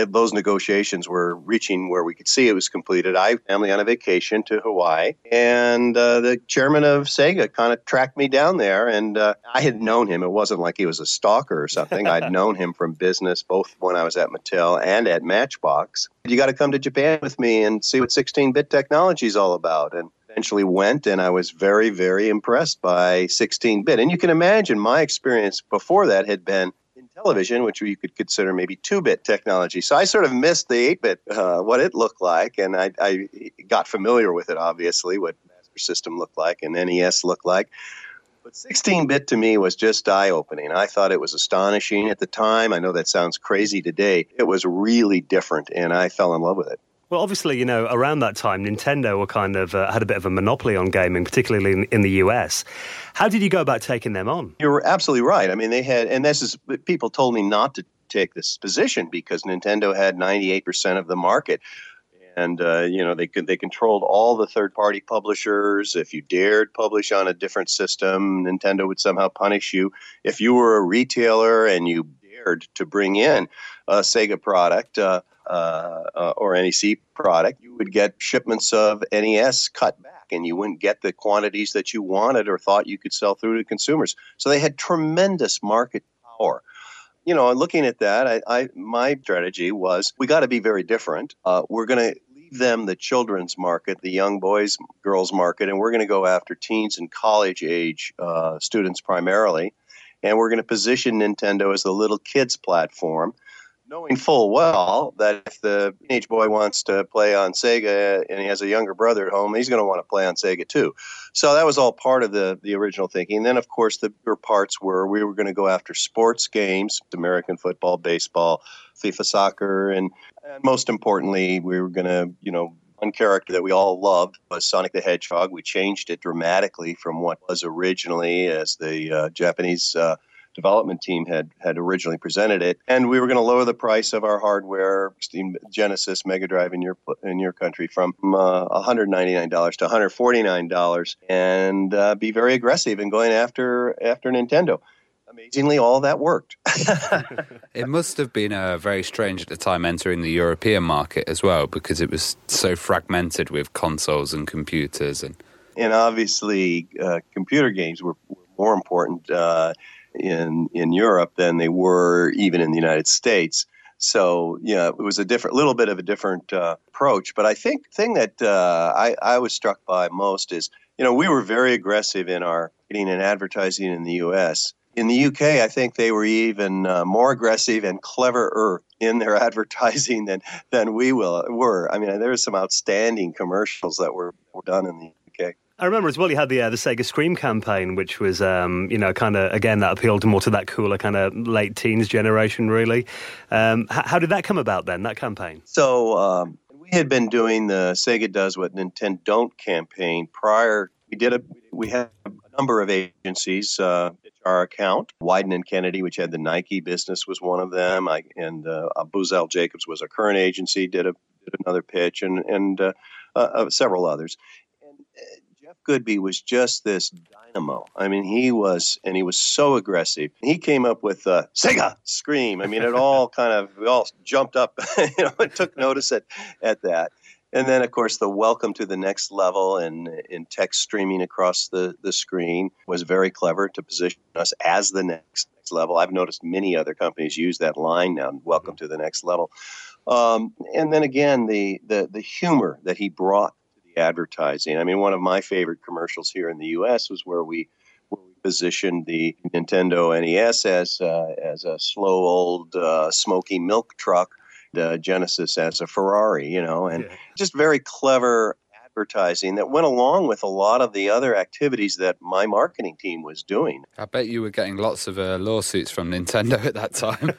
those negotiations were reaching where we could see it was completed. I family on a vacation to Hawaii, and uh, the chairman of Sega kind of tracked me down there, and uh, I had known him. It wasn't like he was a stalker or something. I'd known him from business, both when I was at Mattel and at Matchbox. You got to come to Japan with me and see what 16-bit technology is all about, and eventually went and I was very, very impressed by 16 bit. And you can imagine my experience before that had been television, which you could consider maybe two bit technology. So I sort of missed the 8 bit, uh, what it looked like, and I, I, got familiar with it, obviously, what Master System looked like and NES looked like. But 16 bit to me was just eye opening. I thought it was astonishing at the time. I know that sounds crazy today. It was really different, and I fell in love with it. Well, obviously, you know, around that time, Nintendo were kind of uh, had a bit of a monopoly on gaming, particularly in, in, the US. How did you go about taking them on? You're absolutely right. I mean, they had, and this is people told me not to take this position because Nintendo had 98% of the market. And uh, you know they could, they controlled all the third party publishers. If you dared publish on a different system, Nintendo would somehow punish you. If you were a retailer and you dared to bring in a Sega product, uh, uh, uh, or NEC product, you would get shipments of NES cut back and you wouldn't get the quantities that you wanted or thought you could sell through to consumers. So they had tremendous market power. You know, looking at that, I, I my strategy was we got to be very different. Uh, we're going to leave them the children's market, the young boys, girls market, and we're going to go after teens and college age uh, students primarily. And we're going to position Nintendo as the little kids platform knowing full well that if the teenage boy wants to play on Sega and he has a younger brother at home, he's going to want to play on Sega too. So that was all part of the the original thinking. And then, of course, the bigger parts were we were going to go after sports games, American football, baseball, FIFA soccer, and, and most importantly, we were going to, you know, one character that we all loved was Sonic the Hedgehog. We changed it dramatically from what was originally as the uh, Japanese uh, development team had had originally presented it, and we were going to lower the price of our hardware, Genesis, Mega Drive in your in your country, from uh, $199 to $149, and uh, be very aggressive in going after after Nintendo amazingly, all that worked. it must have been uh, very strange at the time entering the European market as well, because it was so fragmented with consoles and computers and and obviously uh, computer games were, were more important uh, in in Europe than they were even in the United States. So yeah, it was a different, little bit of a different uh, approach. But I think thing that uh, I, I was struck by most is, you know, we were very aggressive in our marketing and advertising in the U.S. In the UK, I think they were even uh, more aggressive and cleverer in their advertising than than we will, were. I mean, there were some outstanding commercials that were, were done in the. I remember as well. You had the uh, the Sega Scream campaign, which was um, you know kind of again that appealed more to that cooler kind of late teens generation. Really, um, h- how did that come about then? That campaign. So um, we had been doing the Sega does what Nintendo don't campaign prior. We did a we had a number of agencies uh, our account. Wieden and Kennedy, which had the Nike business, was one of them. I, and uh, Jacobs was a current agency. Did a did another pitch, and and uh, uh, uh several others. Goodby was just this dynamo. I mean, he was, and he was so aggressive. He came up with a Sega scream. I mean, it all kind of, we all jumped up, you know, and took notice at, at that. And then, of course, the welcome to the next level and in text streaming across the, the screen was very clever to position us as the next, next level. I've noticed many other companies use that line now, welcome to the next level. Um, and then again, the, the, the humor that he brought advertising. I mean, one of my favorite commercials here in the U.S. was where we where we positioned the Nintendo NES as uh, as a slow old uh, smoky milk truck, the Genesis as a Ferrari. You know, and yeah. just very clever advertising that went along with a lot of the other activities that my marketing team was doing. I bet you were getting lots of uh, lawsuits from Nintendo at that time.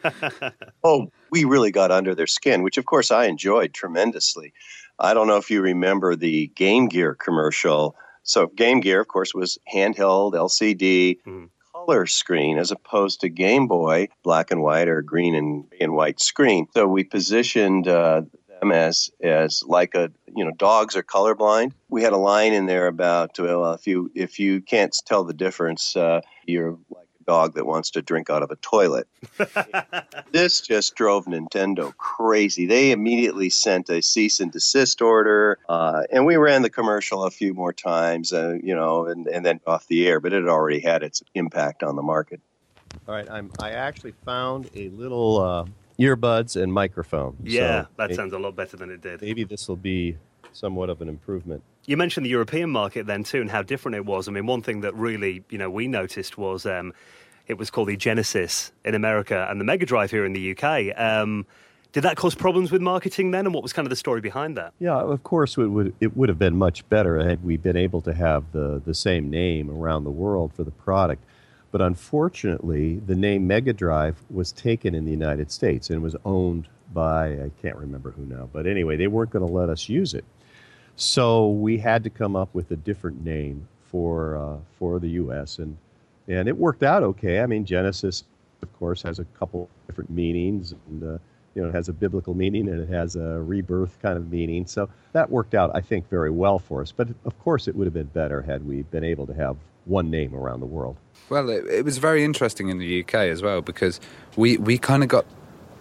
oh, we really got under their skin, which of course I enjoyed tremendously. I don't know if you remember the Game Gear commercial. So Game Gear, of course, was handheld LCD. Mm-hmm color screen as opposed to Game Boy, black and white or green and, and white screen. So we positioned uh, them as as like a you know dogs are colorblind. We had a line in there about well if you if you can't tell the difference, uh, you're like dog that wants to drink out of a toilet. this just drove Nintendo crazy. They immediately sent a cease and desist order, uh, and we ran the commercial a few more times, uh, you know, and, and then off the air, but it already had its impact on the market. All right, I'm, I actually found a little uh, earbuds and microphone. Yeah, so that sounds a lot better than it did. Maybe this will be somewhat of an improvement. You mentioned the European market then too, and how different it was. I mean, one thing that really, you know, we noticed was um, it was called the Genesis in America and the Mega Drive here in the UK. Um, did that cause problems with marketing then, and what was kind of the story behind that? Yeah, of course, it would it would have been much better had we been able to have the the same name around the world for the product. But unfortunately, the name Mega Drive was taken in the United States and was owned by I can't remember who now, but anyway, they weren't going to let us use it. So we had to come up with a different name for uh, for the U.S. and and it worked out okay. I mean, Genesis, of course, has a couple different meanings, and uh, you know, it has a biblical meaning and it has a rebirth kind of meaning. So that worked out, I think, very well for us. But of course, it would have been better had we been able to have one name around the world. Well, it, it was very interesting in the UK as well because we we kind of got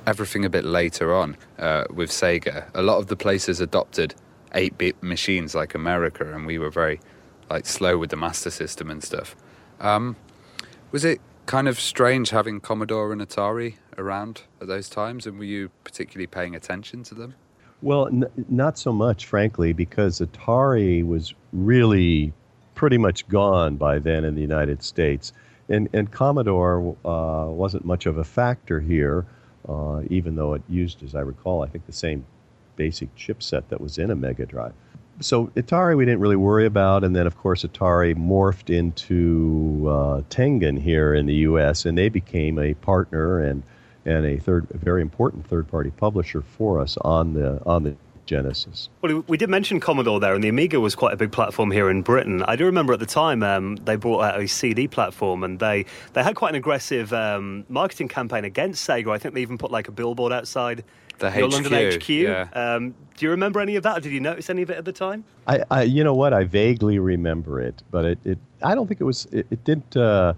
everything a bit later on uh, with Sega. A lot of the places adopted 8-bit machines like America, and we were very like slow with the Master System and stuff. Um, was it kind of strange having Commodore and Atari around at those times, and were you particularly paying attention to them? Well, n- not so much, frankly, because Atari was really pretty much gone by then in the United States. And, and Commodore uh, wasn't much of a factor here, uh, even though it used, as I recall, I think the same basic chipset that was in a Mega Drive so Atari we didn't really worry about, and then of course Atari morphed into uh, Tengen here in the U.S. and they became a partner and and a third, a very important third-party publisher for us on the on the Genesis. Well, we did mention Commodore there, and the Amiga was quite a big platform here in Britain. I do remember at the time um, they brought out a CD platform, and they, they had quite an aggressive um, marketing campaign against Sega. I think they even put like a billboard outside the your HQ, London HQ. Yeah. Um, do you remember any of that? Or did you notice any of it at the time? I, I you know what, I vaguely remember it, but it, it I don't think it was. It, it didn't. Uh,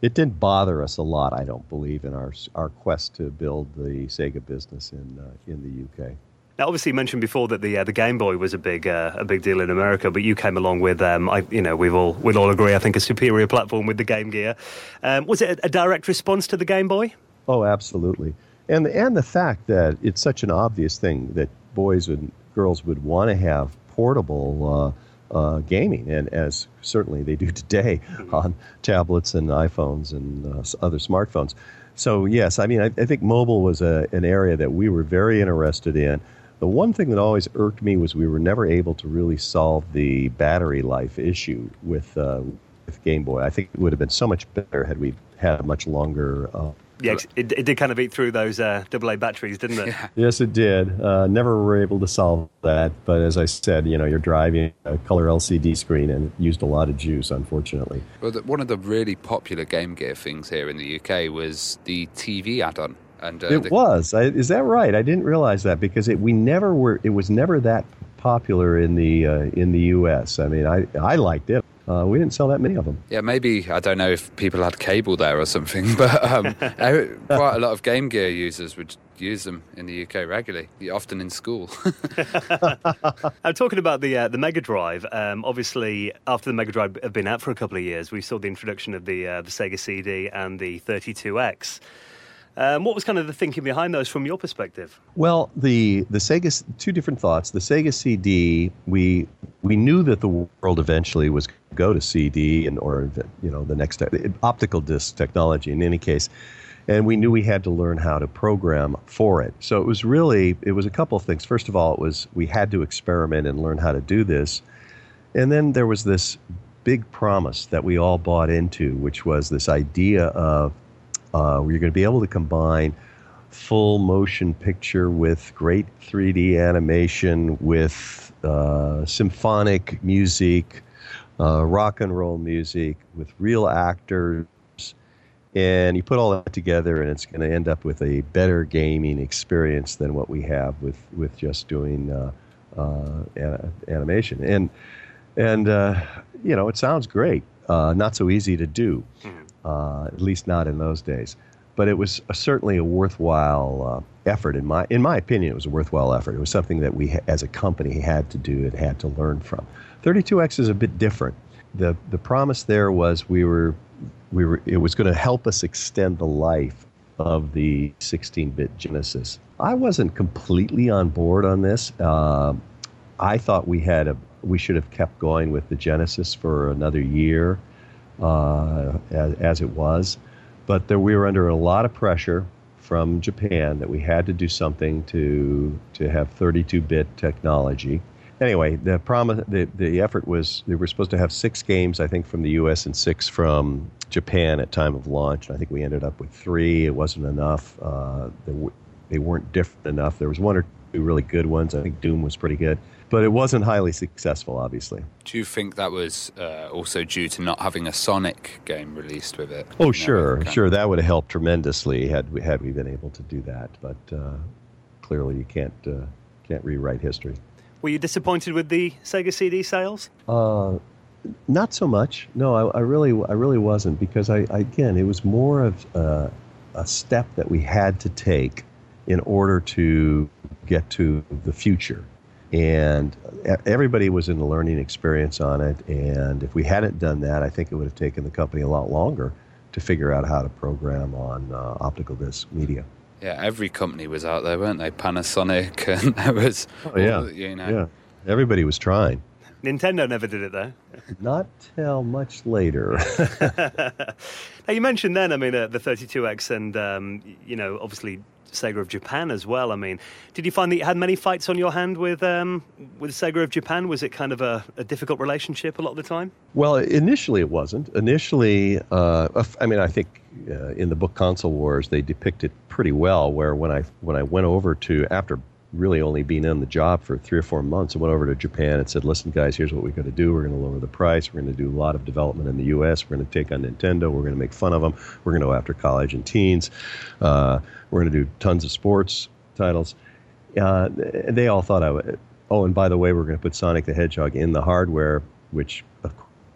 it didn't bother us a lot. I don't believe in our our quest to build the Sega business in uh, in the UK. Now, obviously, you mentioned before that the uh, the Game Boy was a big uh, a big deal in America, but you came along with, um, I, you know, we've all we all agree, I think, a superior platform with the Game Gear. Um, was it a, a direct response to the Game Boy? Oh, absolutely, and and the fact that it's such an obvious thing that boys and girls would want to have portable. Uh, uh, gaming, and as certainly they do today on tablets and iPhones and uh, other smartphones. So yes, I mean I, I think mobile was a, an area that we were very interested in. The one thing that always irked me was we were never able to really solve the battery life issue with uh, with Game Boy. I think it would have been so much better had we had a much longer uh, yeah, it, it, did kind of eat through those uh, AA batteries, didn't it? Yeah. Yes, it did. Uh, never were able to solve that, but as I said, you know, you're driving a color LCD screen and it used a lot of juice, unfortunately. Well, the, one of the really popular Game Gear things here in the UK was the TV add-on. And uh, it the, was. I, is that right? I didn't realize that because it we never were. It was never that popular in the uh, in the U.S. I mean, I I liked it. Uh, we didn't sell that many of them. Yeah, maybe I don't know if people had cable there or something, but um, quite a lot of Game Gear users would use them in the UK regularly, often in school. I'm talking about the uh, the Mega Drive. Um, obviously, after the Mega Drive had been out for a couple of years, we saw the introduction of the uh, the Sega CD and the 32X. Um, what was kind of the thinking behind those from your perspective? Well, the the Sega two different thoughts. The Sega CD, we we knew that the world eventually was go to CD and or you know the next optical disc technology. In any case, and we knew we had to learn how to program for it. So it was really it was a couple of things. First of all, it was we had to experiment and learn how to do this, and then there was this big promise that we all bought into, which was this idea of uh, where you're going to be able to combine full motion picture with great 3D animation, with uh, symphonic music, uh, rock and roll music, with real actors. And you put all that together, and it's going to end up with a better gaming experience than what we have with, with just doing uh, uh, animation. And and uh, you know, it sounds great. not so easy to do. Mm-hmm uh, at least not in those days. But it was a, certainly a worthwhile uh, effort in my in my opinion. It was a worthwhile effort. It was something that we, as a company, had to do and had to learn from. 32x is a bit different. the The promise there was we were we were it was going to help us extend the life of the 16-bit Genesis. I wasn't completely on board on this. Uh, I thought we had a we should have kept going with the Genesis for another year uh, as, as, it was. But there, we were under a lot of pressure from Japan that we had to do something to to have 32-bit technology. Anyway, the promise, the, the effort was they were supposed to have six games, I think, from the U.S. and six from Japan at time of launch. And I think we ended up with three. It wasn't enough. Uh, they, they weren't different enough. There was one or two really good ones. I think Doom was pretty good but it wasn't highly successful, obviously. Do you think that was uh, also due to not having a Sonic game released with it? Oh, sure, sure. That would have helped tremendously had we had we been able to do that. But uh, clearly, you can't uh, can't rewrite history. Were you disappointed with the Sega CD sales? Uh, not so much. No, I, I, really, I really wasn't because I, I again, it was more of uh, a step that we had to take in order to get to the future and everybody was in a learning experience on it. And if we hadn't done that, I think it would have taken the company a lot longer to figure out how to program on uh, optical disc media. Yeah, every company was out there, weren't they? Panasonic, and there was, oh, yeah, you know. yeah, everybody was trying. Nintendo never did it though. Not till much later. now you mentioned then, I mean, uh, the 32X, and um, you know, obviously Sega of Japan as well. I mean, did you find that you had many fights on your hand with um, with Sega of Japan? Was it kind of a, a, difficult relationship a lot of the time? Well, initially it wasn't. Initially, uh, I mean, I think uh, in the book Console Wars they depict it pretty well. Where when I when I went over to after really only been in the job for three or four months. I went over to Japan and said, listen, guys, here's what we're going to do. We're going to lower the price. We're going to do a lot of development in the U.S. We're going to take on Nintendo. We're going to make fun of them. We're going to go after college and teens. Uh, we're going to do tons of sports titles. Uh, they all thought I would. Oh, and by the way, we're going to put Sonic the Hedgehog in the hardware, which, of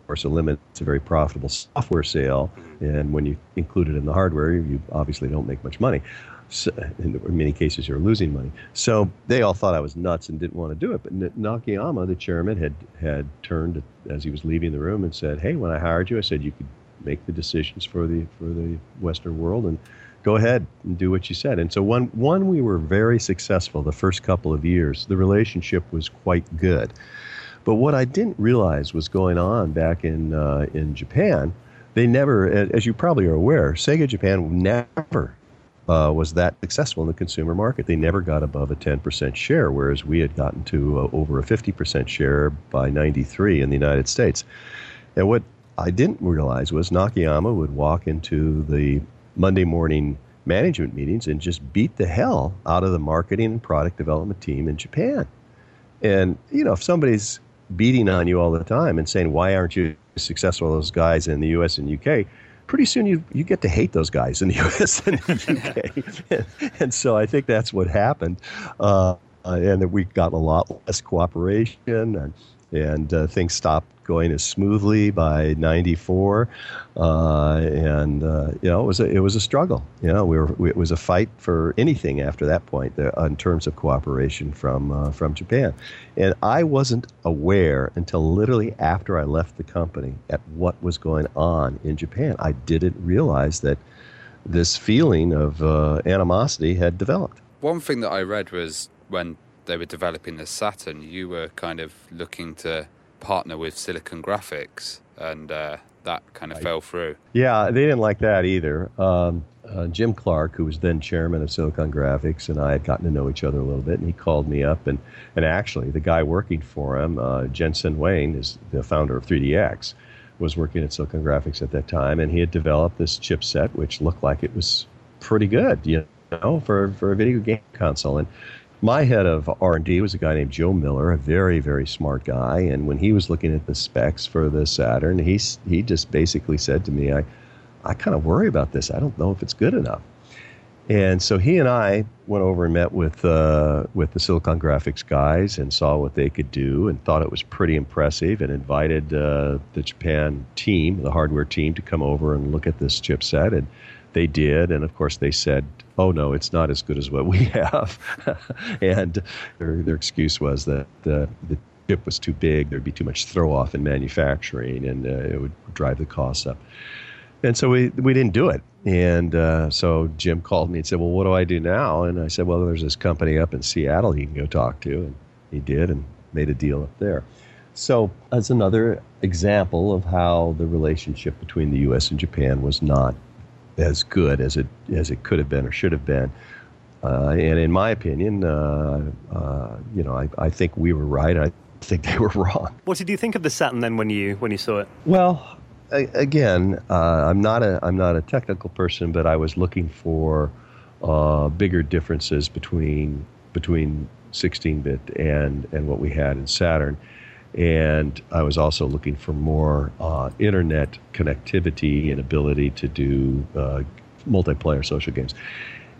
course, eliminates a very profitable software sale. And when you include it in the hardware, you obviously don't make much money. So, in many cases, you're losing money. So they all thought I was nuts and didn't want to do it. But Nakayama, the chairman, had had turned as he was leaving the room and said, "Hey, when I hired you, I said you could make the decisions for the for the Western world and go ahead and do what you said." And so one one we were very successful the first couple of years. The relationship was quite good. But what I didn't realize was going on back in uh, in Japan. They never, as you probably are aware, Sega Japan never uh, was that successful in the consumer market. They never got above a 10% share, whereas we had gotten to uh, over a 50% share by 93 in the United States. And what I didn't realize was Nakayama would walk into the Monday morning management meetings and just beat the hell out of the marketing and product development team in Japan. And, you know, if somebody's beating on you all the time and saying, why aren't you successful as those guys in the US and UK? Pretty soon you you get to hate those guys in the U.S. and the UK, and, and so I think that's what happened, uh, and that we got a lot less cooperation, and and uh, things stopped going as smoothly by '94, uh, and uh, you know it was a, it was a struggle. You know, we were we, it was a fight for anything after that point uh, in terms of cooperation from uh, from Japan, and I wasn't aware until literally after I left the company at what was going on in Japan. I didn't realize that this feeling of uh, animosity had developed. One thing that I read was when they were developing the Saturn, you were kind of looking to partner with Silicon Graphics, and uh, that kind of I, fell through. Yeah, they didn't like that either. Um, uh, Jim Clark, who was then chairman of Silicon Graphics, and I had gotten to know each other a little bit, and he called me up, and and actually the guy working for him, uh, Jensen Wayne, is the founder of 3dfx, was working at Silicon Graphics at that time, and he had developed this chipset which looked like it was pretty good, you know, for for a video game console, and my head of r&d was a guy named joe miller a very very smart guy. And when he was looking at the specs for the saturn he, he just basically said to me i, I kind of worry about this. I don't know if it's good enough. And so he and i went over and met with, uh, with the silicon graphics guys and saw what they could do and thought it was pretty impressive and invited uh, the japan team the hardware team to come over and look at this chipset. And they did, and of course they said, "Oh no, it's not as good as what we have," and their their excuse was that the the chip was too big, there'd be too much throw off in manufacturing, and uh, it would drive the costs up. And so we we didn't do it. And uh, so Jim called me and said, "Well, what do I do now?" And I said, "Well, there's this company up in Seattle you can go talk to." And he did, and made a deal up there. So that's another example of how the relationship between the U.S. and Japan was not as good as it as it could have been or should have been. Uh, and in my opinion, uh, uh, you know, I, I think we were right. I think they were wrong. What did you think of the Saturn then when you when you saw it? Well, again, uh, I'm not a I'm not a technical person, but I was looking for uh, bigger differences between between 16-bit and and what we had in Saturn and I was also looking for more uh, internet connectivity and ability to do uh, multiplayer social games.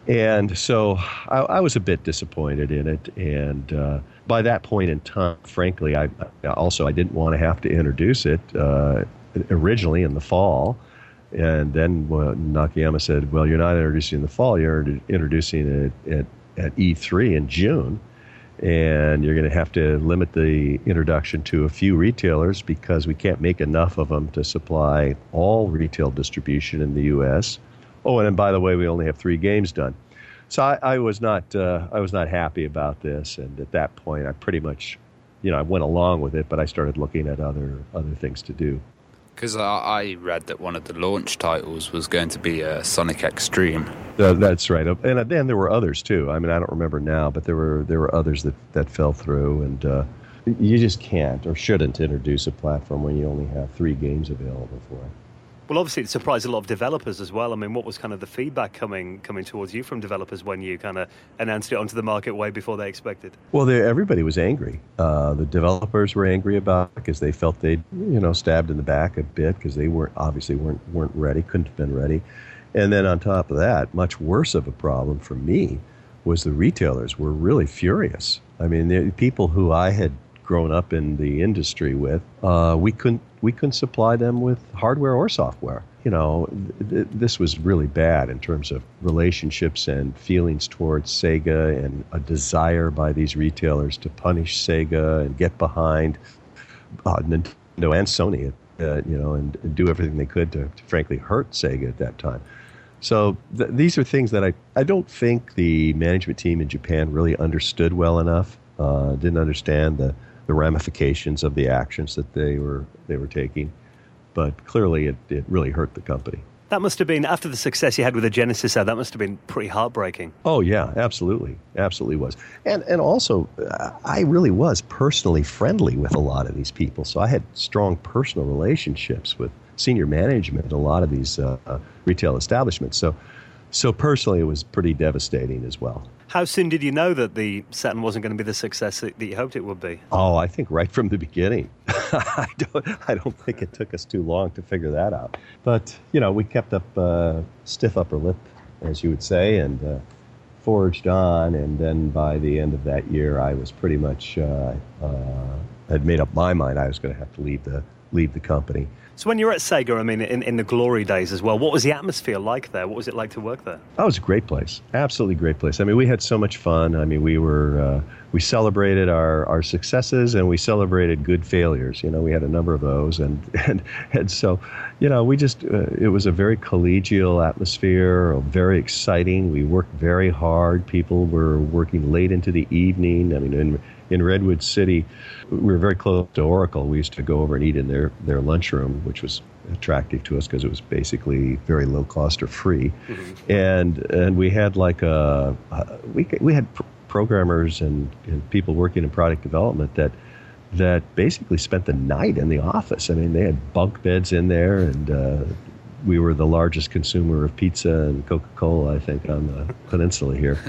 And so I, I, was a bit disappointed in it. And uh, by that point in time, frankly, I, I, also I didn't want to have to introduce it uh, originally in the fall. And then Nakayama said, "Well, you're not introducing in the fall; you're introducing it at, at E3 in June." And you're going to have to limit the introduction to a few retailers because we can't make enough of them to supply all retail distribution in the U.S. Oh, and by the way, we only have three games done. So I, I was not uh, I was not happy about this, and at that point, I pretty much, you know, I went along with it, but I started looking at other other things to do. Because I read that one of the launch titles was going to be uh, Sonic X-treme. Uh, that's right, and then there were others too. I mean, I don't remember now, but there were there were others that that fell through, and uh, you just can't or shouldn't introduce a platform when you only have three games available for it. Well, obviously, it surprised a lot of developers as well. I mean, what was kind of the feedback coming coming towards you from developers when you kind of announced it onto the market way before they expected? Well, everybody was angry. Uh, the developers were angry about because they felt they'd you know stabbed in the back a bit because they weren't obviously weren't weren't ready, couldn't have been ready. And then on top of that, much worse of a problem for me was the retailers were really furious. I mean, the people who I had grown up in the industry with, uh, we couldn't we couldn't supply them with hardware or software. You know, th- this was really bad in terms of relationships and feelings towards Sega and a desire by these retailers to punish Sega and get behind uh, Nintendo and Sony, uh, you know, and, and, do everything they could to, to, frankly hurt Sega at that time. So th- these are things that I, I don't think the management team in Japan really understood well enough. Uh, didn't understand the, the ramifications of the actions that they were they were taking, but clearly it, it really hurt the company. That must have been after the success you had with the Genesis. That must have been pretty heartbreaking. Oh yeah, absolutely, absolutely was. And and also, uh, I really was personally friendly with a lot of these people, so I had strong personal relationships with senior management at a lot of these uh, retail establishments. So, so personally, it was pretty devastating as well. How soon did you know that the Saturn wasn't going to be the success that you hoped it would be? Oh, I think right from the beginning. I don't. I don't think it took us too long to figure that out. But you know, we kept up uh, stiff upper lip, as you would say, and uh, forged on. And then by the end of that year, I was pretty much uh, uh had made up my mind I was going to have to leave the leave the company. So when you were at Sega, I mean, in, in the glory days as well, what was the atmosphere like there? What was it like to work there? That was a great place. Absolutely great place. I mean, we had so much fun. I mean, we were uh, we celebrated our, our successes and we celebrated good failures. You know, we had a number of those, and and and so, you know, we just uh, it was a very collegial atmosphere, very exciting. We worked very hard. People were working late into the evening. I mean, in in Redwood City, we were very close to Oracle. We used to go over and eat in their, their lunchroom, which was attractive to us because it was basically very low cost or free. Mm-hmm. And and we had like a, we we had programmers and, and people working in product development that that basically spent the night in the office. I mean, they had bunk beds in there, and uh, we were the largest consumer of pizza and Coca Cola, I think, on the peninsula here.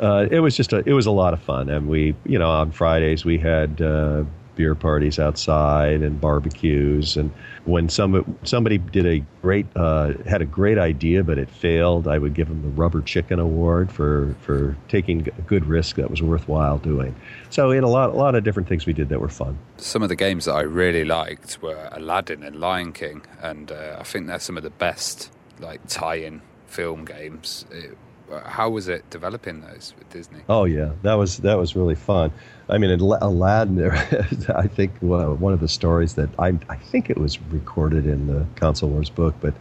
uh, it was just a it was a lot of fun, and we you know on Fridays we had uh, beer parties outside and barbecues, and when some somebody did a great uh, had a great idea but it failed, I would give them the rubber chicken award for for taking a good risk that was worthwhile doing. So in a lot a lot of different things we did that were fun. Some of the games that I really liked were Aladdin and Lion King, and uh, I think they're some of the best like tie-in film games. It, how was it developing those with Disney? Oh yeah, that was that was really fun. I mean, Aladdin. I think one of the stories that I I think it was recorded in the Console Wars book, but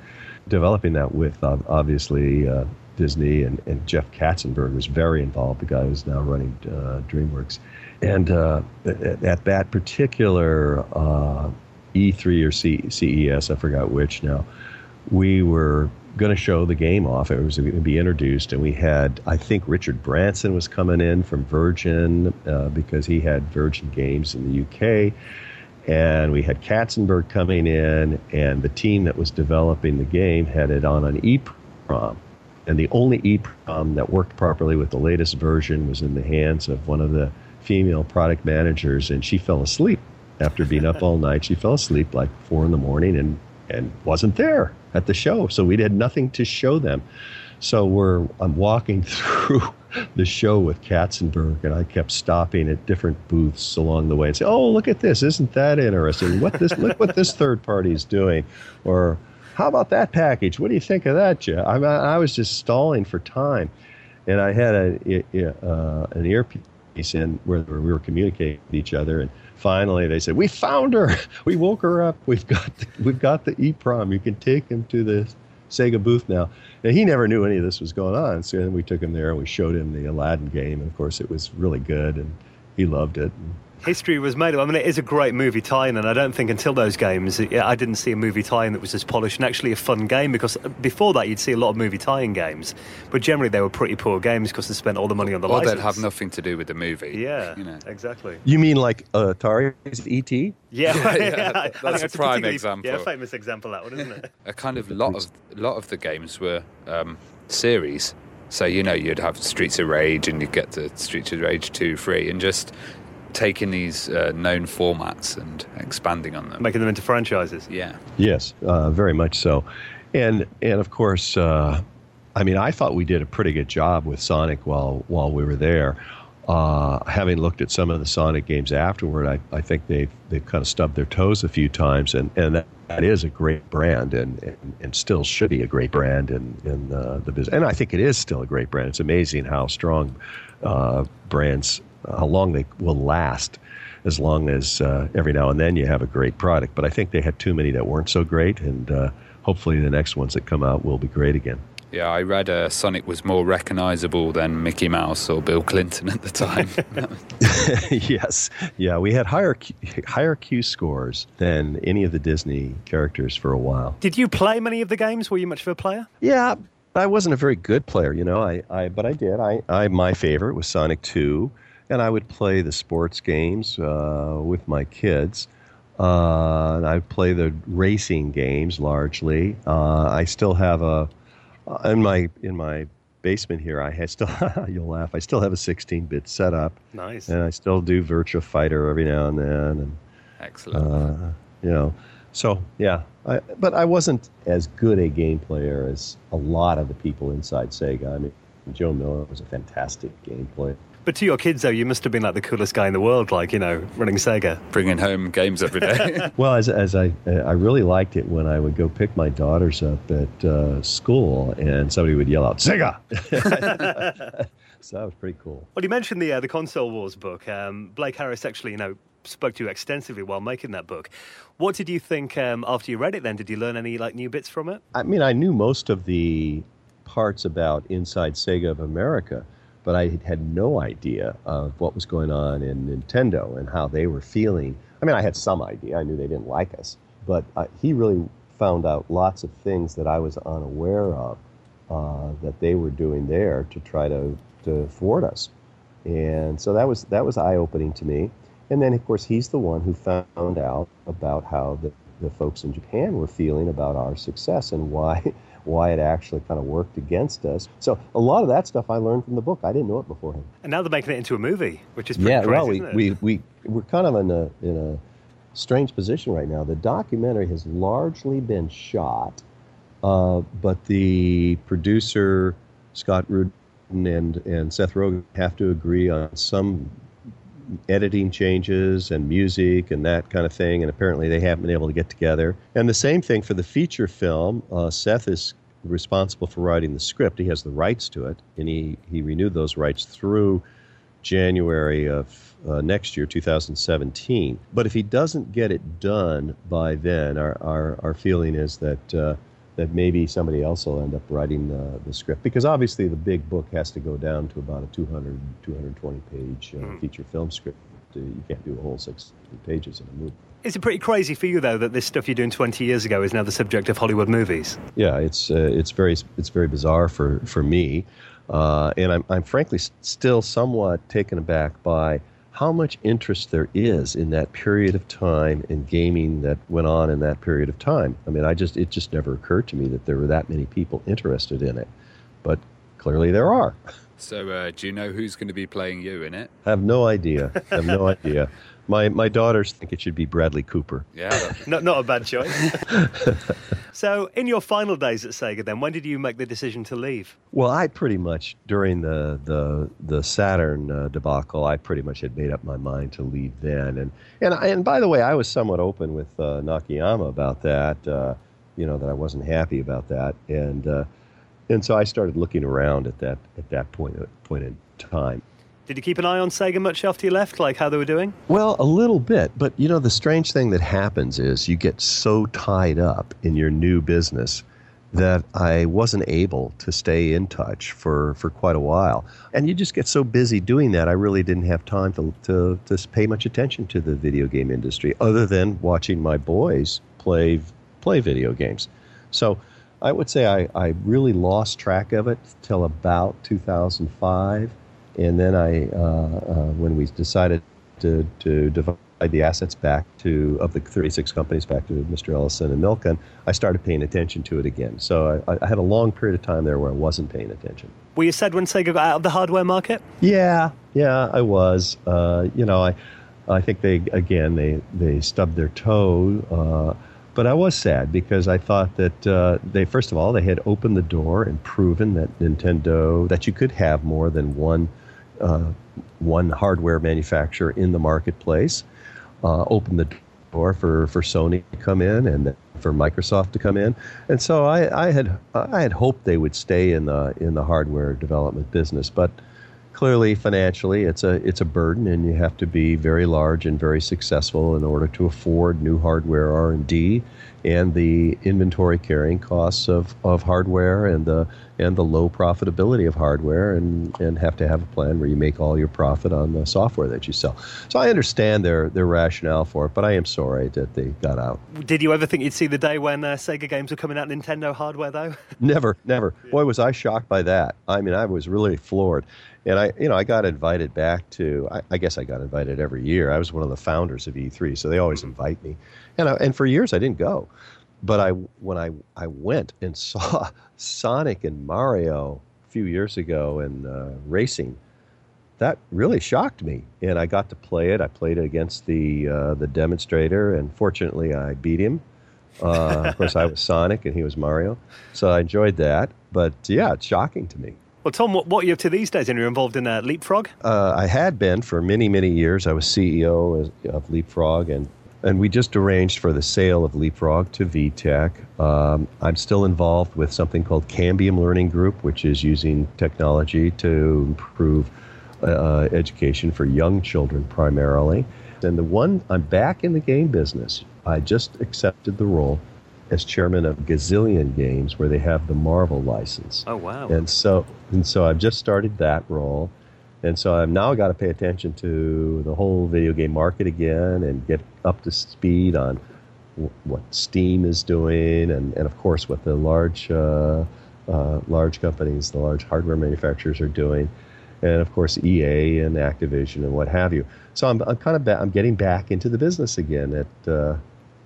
developing that with obviously uh, Disney and, and Jeff Katzenberg was very involved. The guy who's now running uh, DreamWorks, and uh, at that particular uh, E3 or C- CES, I forgot which now, we were going to show the game off. It was going to be introduced, and we had, I think, Richard Branson was coming in from Virgin uh, because he had Virgin Games in the UK, and we had Katzenberg coming in, and the team that was developing the game had it on an EEPROM, and the only EEPROM that worked properly with the latest version was in the hands of one of the female product managers, and she fell asleep after being up all night. She fell asleep like four in the morning and and wasn't there at the show. So we had nothing to show them. So we're I'm walking through the show with Katzenberg, and I kept stopping at different booths along the way and say, "Oh, look at this! Isn't that interesting? What this look what this third party is doing?" Or how about that package? What do you think of that, Jeff? I, I was just stalling for time, and I had a, a uh, an earpiece in where we were communicating with each other, and finally they said, "We found her. We woke her up. We've got the, we've got the EEPROM. You can take him to the Sega booth now." And he never knew any of this was going on. So then we took him there and we showed him the Aladdin game. And of course, it was really good, and he loved it. And history was made. I mean, it is a great movie tie-in, and I don't think until those games, I didn't see a movie tie-in that was as polished and actually a fun game. Because before that, you'd see a lot of movie tie-in games, but generally they were pretty poor games because they spent all the money on the or license. they'd have nothing to do with the movie. Yeah, you know. exactly. You mean like uh, Atari's ET? Yeah, yeah, yeah. that's a prime example. Yeah, famous example that one, isn't it? a kind of lot of lot of the games were um, series. So you know you'd have Streets of Rage and you'd get the Streets of Rage two free and just taking these uh, known formats and expanding on them, making them into franchises. Yeah. Yes, uh, very much so, and and of course, uh, I mean, I thought we did a pretty good job with Sonic while while we were there. uh, having looked at some of the Sonic games afterward, I, I think they've they've kind of stubbed their toes a few times, and, and that, that is a great brand, and, and, and still should be a great brand in in uh, the business. And I think it is still a great brand. It's amazing how strong uh, brands, how long they will last, as long as uh, every now and then you have a great product. But I think they had too many that weren't so great, and uh, hopefully the next ones that come out will be great again. Yeah, I read uh, Sonic was more recognizable than Mickey Mouse or Bill Clinton at the time. yes, yeah, we had higher higher Q scores than any of the Disney characters for a while. Did you play many of the games? Were you much of a player? Yeah, I wasn't a very good player, you know. I, I but I did. I, I my favorite was Sonic Two, and I would play the sports games uh, with my kids. Uh, and I play the racing games largely. Uh, I still have a uh, in my in my basement here, I still you'll laugh. I still have a 16-bit setup. Nice. And I still do Virtua Fighter every now and then. And, Excellent. Uh, you know, so yeah. I, but I wasn't as good a game player as a lot of the people inside Sega. I mean, Joe Miller was a fantastic game player. But to your kids, though, you must have been like the coolest guy in the world, like, you know, running Sega. Bringing home games every day. well, as, as I, I really liked it when I would go pick my daughters up at uh, school and somebody would yell out, Sega! so that was pretty cool. Well, you mentioned the, uh, the Console Wars book. Um, Blake Harris actually, you know, spoke to you extensively while making that book. What did you think um, after you read it then? Did you learn any like new bits from it? I mean, I knew most of the parts about Inside Sega of America but I had no idea of what was going on in Nintendo and how they were feeling. I mean, I had some idea. I knew they didn't like us, but uh, he really found out lots of things that I was unaware of uh, that they were doing there to try to, to thwart us. And so that was that was eye opening to me. And then, of course, he's the one who found out about how the, the folks in Japan were feeling about our success and why why it actually kind of worked against us. So a lot of that stuff I learned from the book. I didn't know it beforehand. And now they're making it into a movie, which is pretty yeah. Crazy, well, we, we we we're kind of in a in a strange position right now. The documentary has largely been shot, uh, but the producer Scott Rudin and and Seth Rogen have to agree on some editing changes and music and that kind of thing. And apparently they haven't been able to get together. And the same thing for the feature film. Uh, Seth is responsible for writing the script. He has the rights to it, and he, he renewed those rights through January of uh, next year, 2017. But if he doesn't get it done by then, our, our, our feeling is that. Uh, that maybe somebody else will end up writing the, the script because obviously the big book has to go down to about a 200 220 page uh, mm. feature film script uh, you can't do a whole 60 pages in a movie is it pretty crazy for you though that this stuff you're doing 20 years ago is now the subject of Hollywood movies? Yeah, it's uh, it's very it's very bizarre for for me, uh, and I'm I'm frankly still somewhat taken aback by how much interest there is in that period of time in gaming that went on in that period of time. I mean, I just it just never occurred to me that there were that many people interested in it, but clearly there are. So, uh, do you know who's going to be playing you in it? I have no idea. I have no idea. My my daughters think it should be Bradley Cooper. Yeah, not not a bad choice. so, in your final days at Sega, then when did you make the decision to leave? Well, I pretty much during the the the Saturn uh, debacle, I pretty much had made up my mind to leave then. And and and by the way, I was somewhat open with uh, Nakayama about that. Uh, you know that I wasn't happy about that, and uh, and so I started looking around at that at that point point in time. Did you keep an eye on Sega much after you left, like how they were doing? Well, a little bit. But, you know, the strange thing that happens is you get so tied up in your new business that I wasn't able to stay in touch for, for quite a while. And you just get so busy doing that, I really didn't have time to, to, to pay much attention to the video game industry other than watching my boys play, play video games. So I would say I, I really lost track of it till about 2005 and then I, uh, uh, when we decided to, to divide the assets back to of the 36 companies back to Mr. Ellison and Milken, I started paying attention to it again. So I, I, had a long period of time there where I wasn't paying attention. Were you sad when Sega got out of the hardware market? Yeah, yeah, I was. Uh, you know, I, I think they again they they stubbed their toe. Uh, but I was sad because I thought that uh, they, first of all, they had opened the door and proven that Nintendo that you could have more than one uh, one hardware manufacturer in the marketplace, uh, opened the door for, for Sony to come in and for Microsoft to come in. And so I, I had I had hoped they would stay in the in the hardware development business, but clearly financially it's a it's a burden and you have to be very large and very successful in order to afford new hardware R&D and the inventory carrying costs of, of hardware and the and the low profitability of hardware and, and have to have a plan where you make all your profit on the software that you sell. So I understand their their rationale for it, but I am sorry that they got out. Did you ever think you'd see the day when uh, Sega games were coming out Nintendo hardware though? never, never. Boy was I shocked by that. I mean I was really floored and I, you know, I got invited back to. I, I, guess I got invited every year. I was one of the founders of E3, so they always invite me, and I, and for years I didn't go, but I when I I went and saw Sonic and Mario a few years ago in uh, racing, that really shocked me, and I got to play it. I played it against the uh, the demonstrator, and fortunately I beat him. Uh, of course, I was Sonic and he was Mario, so I enjoyed that. But yeah, it's shocking to me. Well, Tom, what, what are you up to these days? And you're involved in uh, Leapfrog? Uh, I had been for many, many years. I was CEO of Leapfrog, and, and we just arranged for the sale of Leapfrog to VTech. Um, I'm still involved with something called Cambium Learning Group, which is using technology to improve uh, education for young children primarily. And the one, I'm back in the game business. I just accepted the role as chairman of Gazillion Games, where they have the Marvel license. Oh wow! And so, and so I've just started that role, and so I've now got to pay attention to the whole video game market again and get up to speed on w- what Steam is doing, and, and of course what the large uh, uh, large companies, the large hardware manufacturers are doing, and of course EA and Activision and what have you. So I'm, I'm kind of ba- I'm getting back into the business again at. Uh,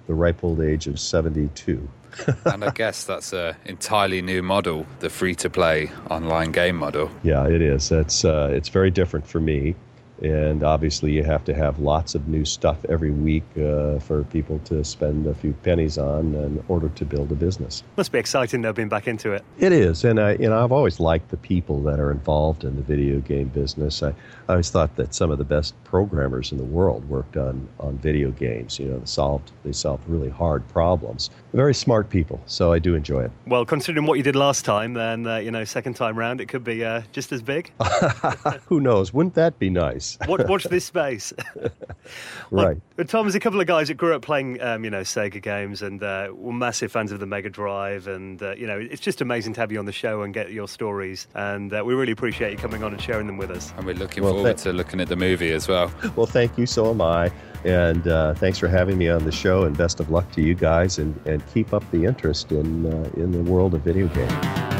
the ripe old age of 72. and I guess that's an entirely new model, the free to play online game model. Yeah, it is. It's, uh, it's very different for me and obviously you have to have lots of new stuff every week uh, for people to spend a few pennies on in order to build a business. Must be exciting though, being back into it. It is, and I, you know, I've always liked the people that are involved in the video game business. I, I always thought that some of the best programmers in the world worked on, on video games. You know, they solved they solved really hard problems. Very smart people, so I do enjoy it. Well, considering what you did last time, then uh, you know, second time round, it could be uh, just as big. Who knows? Wouldn't that be nice? Watch, watch this space. right. Well, Tom, there's a couple of guys that grew up playing, um, you know, Sega games and uh, were massive fans of the Mega Drive. And, uh, you know, it's just amazing to have you on the show and get your stories. And uh, we really appreciate you coming on and sharing them with us. And we're looking well, forward to looking at the movie as well. Well, thank you. So am I. And uh, thanks for having me on the show. And best of luck to you guys. And, and keep up the interest in, uh, in the world of video games.